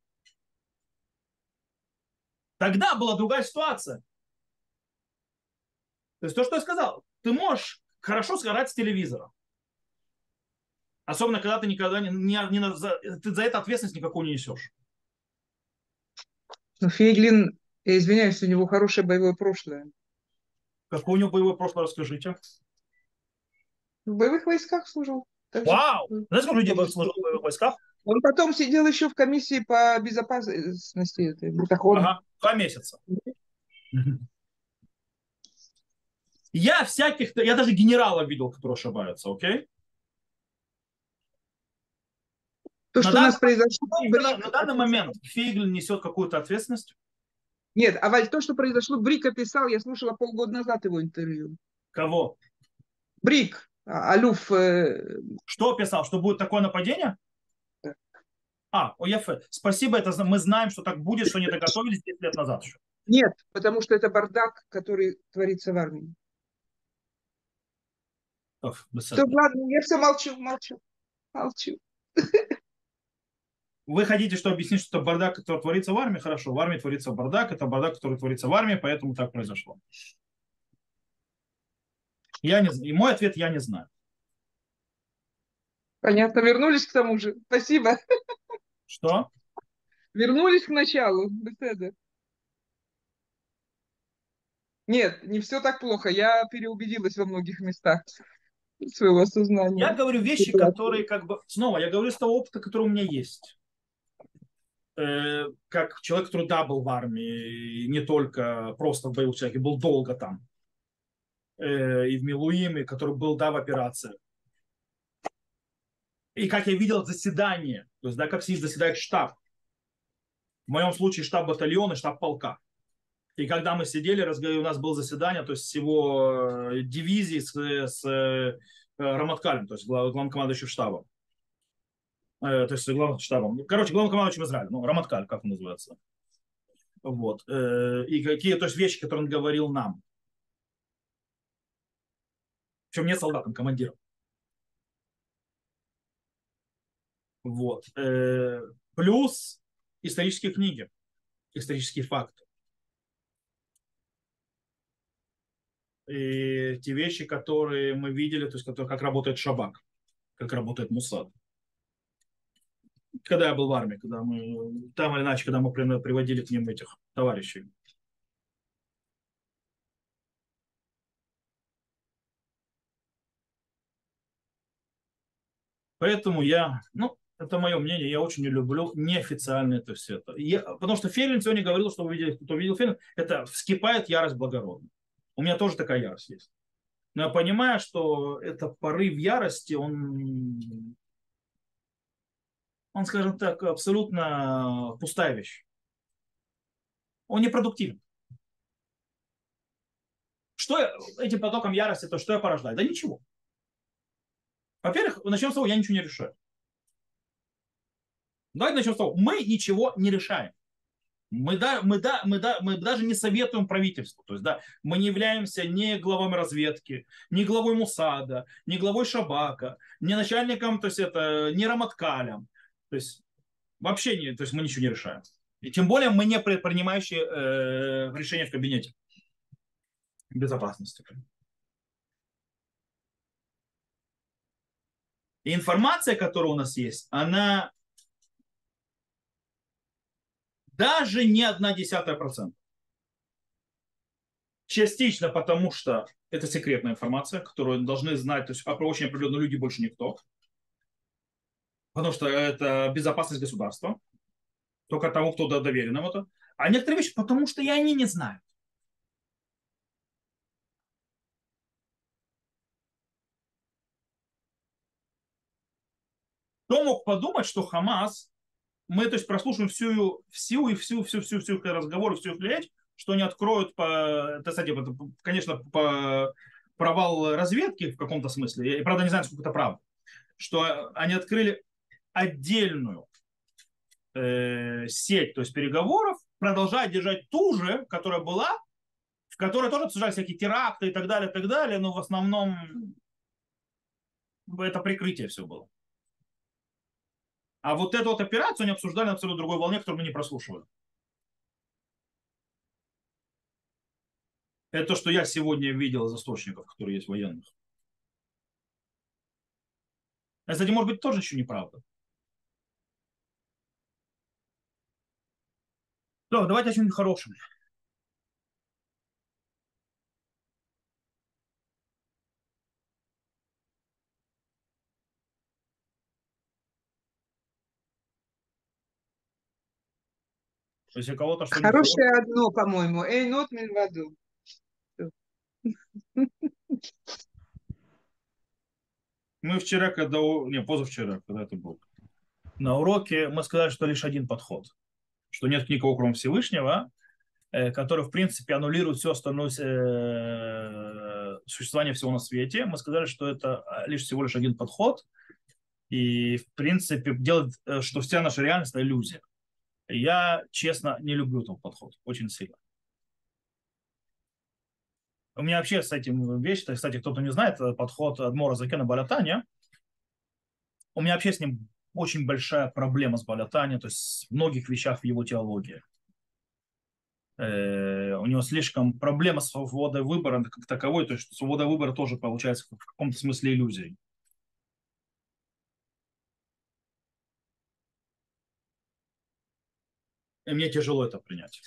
Тогда была другая ситуация. То есть то, что я сказал, ты можешь хорошо сгорать с телевизора. Особенно, когда ты никогда не, не, не за, ты за это ответственность никакую не несешь. Но Фейглин, я извиняюсь, у него хорошее боевое прошлое. Какое у него боевое прошлое, расскажите. В боевых войсках служил. Вау! Знаете, сколько людей служил в боевых войсках? Он потом сидел еще в комиссии по безопасности, бутахон. Ага, два месяца. Я всяких, я даже генерала видел, которые ошибаются, окей? То, что у нас произошло... На, на данный момент Фейгель несет какую-то ответственность? Нет, а Валь, то, что произошло, Брик описал, я слушала полгода назад его интервью. Кого? Брик, а, Алюф. Э... Что описал? Что будет такое нападение? Да. А, ОЕФ. Спасибо, это мы знаем, что так будет, что не доготовились 10 лет назад еще. Нет, потому что это бардак, который творится в армии. Все, ладно, я все молчу, молчу, молчу. [laughs] Вы хотите, что объяснить, что это бардак, который творится в армии? Хорошо, в армии творится бардак, это бардак, который творится в армии, поэтому так произошло. Я не, и мой ответ я не знаю. Понятно, вернулись к тому же. Спасибо. Что? Вернулись к началу. Беседы. Нет, не все так плохо. Я переубедилась во многих местах своего сознания. Я говорю вещи, которые как бы... Снова, я говорю с того опыта, который у меня есть. Э, как человек, который да, был в армии, не только просто в боевых человеке, был долго там. Э, и в Милуиме, который был, да, в операции. И как я видел заседание, то есть, да, как здесь заседает штаб. В моем случае штаб батальона, штаб полка. И когда мы сидели, у нас было заседание, то есть всего дивизии с, с э, Раматкалем, то есть главным командующим штабом. Э, то есть главным штабом. Короче, главным командующим Израиля, ну, Раматкаль, как он называется. Вот. И какие, то есть вещи, которые он говорил нам. Причем не солдатам, командирам. Вот. Плюс исторические книги, исторические факты. и те вещи, которые мы видели, то есть которые, как работает Шабак, как работает Мусад. Когда я был в армии, когда мы, там или иначе, когда мы приводили к ним этих товарищей. Поэтому я, ну, это мое мнение, я очень не люблю неофициальное это все это. Я, потому что Фелин сегодня говорил, что вы видели, кто видел Фелин, это вскипает ярость благородная. У меня тоже такая ярость есть. Но я понимаю, что это порыв ярости, он, он, скажем так, абсолютно пустая вещь. Он непродуктивен. Что этим потоком ярости, то что я порождаю? Да ничего. Во-первых, начнем с того, я ничего не решаю. Давайте начнем с того, мы ничего не решаем. Мы, да, мы, да, мы, да, мы даже не советуем правительству. То есть, да, мы не являемся ни главами разведки, ни главой Мусада, ни главой Шабака, ни начальником, то есть это, ни Раматкалем. То есть вообще не, то есть мы ничего не решаем. И тем более мы не принимающие э, решения в кабинете безопасности. И информация, которая у нас есть, она Даже не одна десятая процента. Частично потому, что это секретная информация, которую должны знать, то есть очень определенные люди больше никто. Потому что это безопасность государства. Только тому, кто доверен это. А некоторые вещи, потому что и они не знают. Кто мог подумать, что Хамас мы, то есть, прослушаем всю, всю и всю, всю, всю, всю разговор, всю их речь, что они откроют по, это, кстати, конечно, по провал разведки в каком-то смысле, и правда не знаю, сколько это правда, что они открыли отдельную э, сеть, то есть переговоров, продолжая держать ту же, которая была, в которой тоже обсуждались всякие теракты и так далее, и так далее, но в основном это прикрытие все было. А вот эту вот операцию они обсуждали на абсолютно другой волне, которую мы не прослушивали. Это то, что я сегодня видел из источников, которые есть военных. А, кстати, может быть, тоже еще неправда. Да, давайте о чем-нибудь хорошем. То есть у кого-то что Хорошее одно, по-моему. Эй, нот мин воду. Мы вчера, когда... Не, позавчера, когда это был. На уроке мы сказали, что лишь один подход. Что нет никого, кроме Всевышнего, э, который, в принципе, аннулирует все остальное э, существование всего на свете. Мы сказали, что это лишь всего лишь один подход. И, в принципе, делает, э, что вся наша реальность – это иллюзия. Я, честно, не люблю этот подход очень сильно. У меня вообще с этим вещь, кстати, кто-то не знает, подход Адмора Закена Балятания, у меня вообще с ним очень большая проблема с Балятани, то есть в многих вещах в его теологии. Э, у него слишком проблема с свободой выбора как таковой, то есть свобода выбора тоже получается в каком-то смысле иллюзией. И мне тяжело это принять.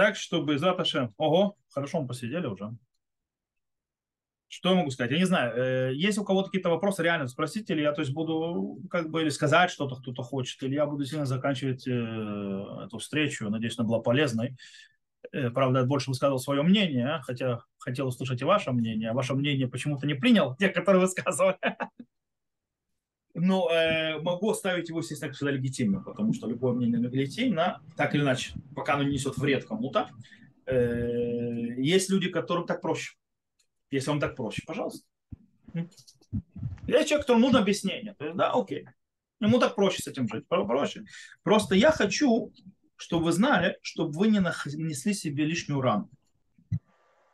Так, чтобы из Аташа... Ого, хорошо мы посидели уже. Что я могу сказать? Я не знаю. Э, есть у кого-то какие-то вопросы, реально спросите, или я то есть буду как бы или сказать что-то, кто-то хочет, или я буду сильно заканчивать э, эту встречу. Надеюсь, она была полезной. Э, правда, я больше высказывал свое мнение, хотя хотел услышать и ваше мнение. А ваше мнение почему-то не принял, те, которые высказывали. Но э, могу оставить его, естественно, всегда легитимно, потому что любое мнение легитимно, так или иначе, пока оно не несет вред кому-то. Э, есть люди, которым так проще. Если вам так проще, пожалуйста. Я человек, которому нужно объяснение. То есть, да, окей. Ему так проще с этим жить, проще. Просто я хочу чтобы вы знали, чтобы вы не нанесли себе лишнюю рану.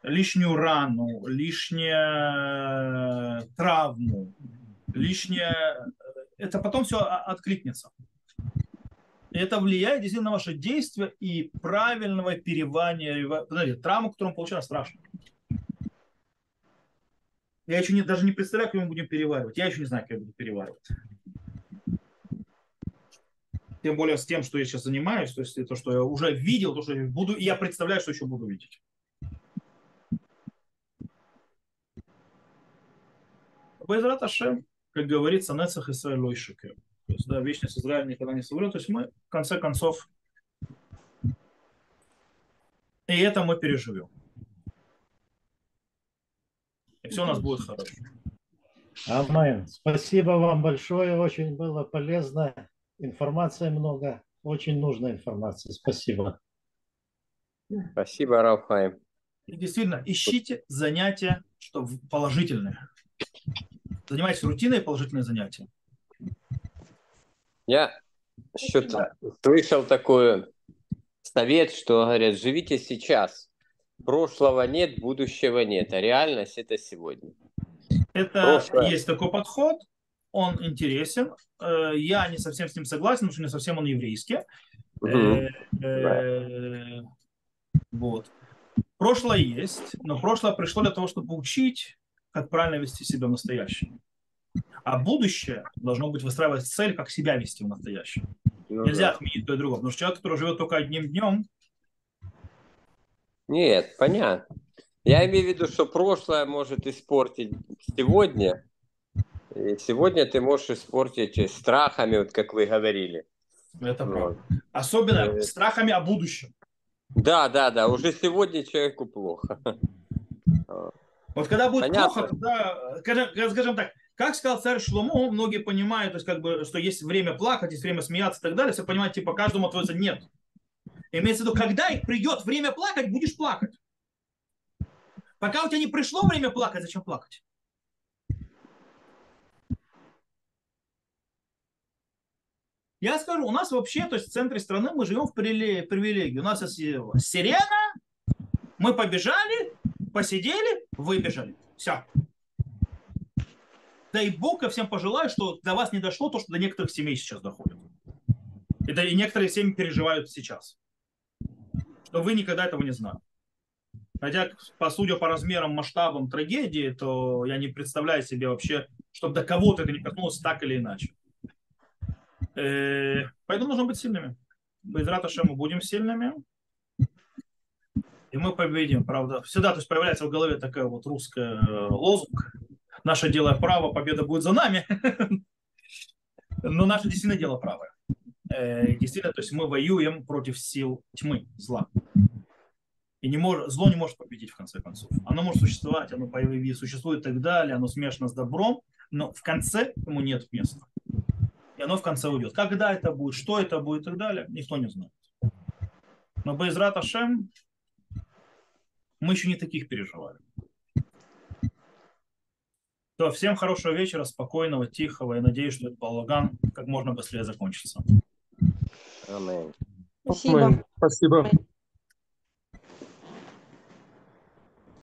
Лишнюю рану, лишнюю травму, лишнее... Это потом все откликнется. Это влияет действительно на ваше действие и правильного перевания. Знаете, травму, которую мы получаем, страшно. Я еще не, даже не представляю, как мы будем переваривать. Я еще не знаю, как я буду переваривать тем более с тем, что я сейчас занимаюсь, то есть то, что я уже видел, то, что я буду, и я представляю, что еще буду видеть. Байзрат Ашем, как говорится, Нецах Исраиль Лойшикер. То есть, да, вечность Израиля никогда не соврет. То есть мы, в конце концов, и это мы переживем. И все у нас будет хорошо. Амин. Спасибо вам большое, очень было полезно. Информации много, очень нужная информация. Спасибо. Спасибо, Рафхайм. И действительно, ищите занятия, что положительные. Занимайтесь рутиной положительные занятия. Я что-то слышал такой совет, что говорят, живите сейчас. Прошлого нет, будущего нет, а реальность это сегодня. Это Прошлое. есть такой подход, он интересен. Э, я не совсем с ним согласен, потому что не совсем он еврейский. Угу. Вот. Прошлое есть, но прошлое пришло для того, чтобы учить, как правильно вести себя в настоящем. А будущее должно быть выстраивать цель, как себя вести в настоящем. Ну, Нельзя да. отменить то и другое. Потому что человек, который живет только одним днем... Нет, понятно. Я имею в виду, что прошлое может испортить сегодня, и сегодня ты можешь испортить страхами, вот как вы говорили. Это вот. правда. Особенно. Э, страхами о будущем. Да, да, да. Уже сегодня человеку плохо. Вот когда будет Понятно. плохо, тогда, скажем, скажем так, как сказал царь Шломо, многие понимают, то есть как бы, что есть время плакать, есть время смеяться и так далее. Все понимают, типа, каждому отводится нет. Имеется в виду, когда придет время плакать, будешь плакать. Пока у тебя не пришло время плакать, зачем плакать? Я скажу, у нас вообще, то есть в центре страны мы живем в привилегии. У нас есть сирена, мы побежали, посидели, выбежали. Все. Дай Бог я всем пожелаю, что до вас не дошло то, что до некоторых семей сейчас доходит. И, да, и некоторые семьи переживают сейчас. Что вы никогда этого не знали. Хотя, по судя по размерам, масштабам трагедии, то я не представляю себе вообще, чтобы до кого-то это не коснулось так или иначе. Э, поэтому нужно быть сильными. Без мы будем сильными. И мы победим, правда. Всегда то есть, появляется в голове такая вот русская э, лозунг. Наше дело право, победа будет за нами. [laughs] Но наше действительно дело правое. Э, действительно, то есть мы воюем против сил тьмы, зла. И не может, зло не может победить в конце концов. Оно может существовать, оно существует и так далее, оно смешано с добром, но в конце ему нет места и оно в конце уйдет. Когда это будет, что это будет и так далее, никто не знает. Но Байзрат Ашем мы еще не таких переживали. То, всем хорошего вечера, спокойного, тихого. Я надеюсь, что этот балаган как можно быстрее закончится. Аминь. Спасибо. Спасибо.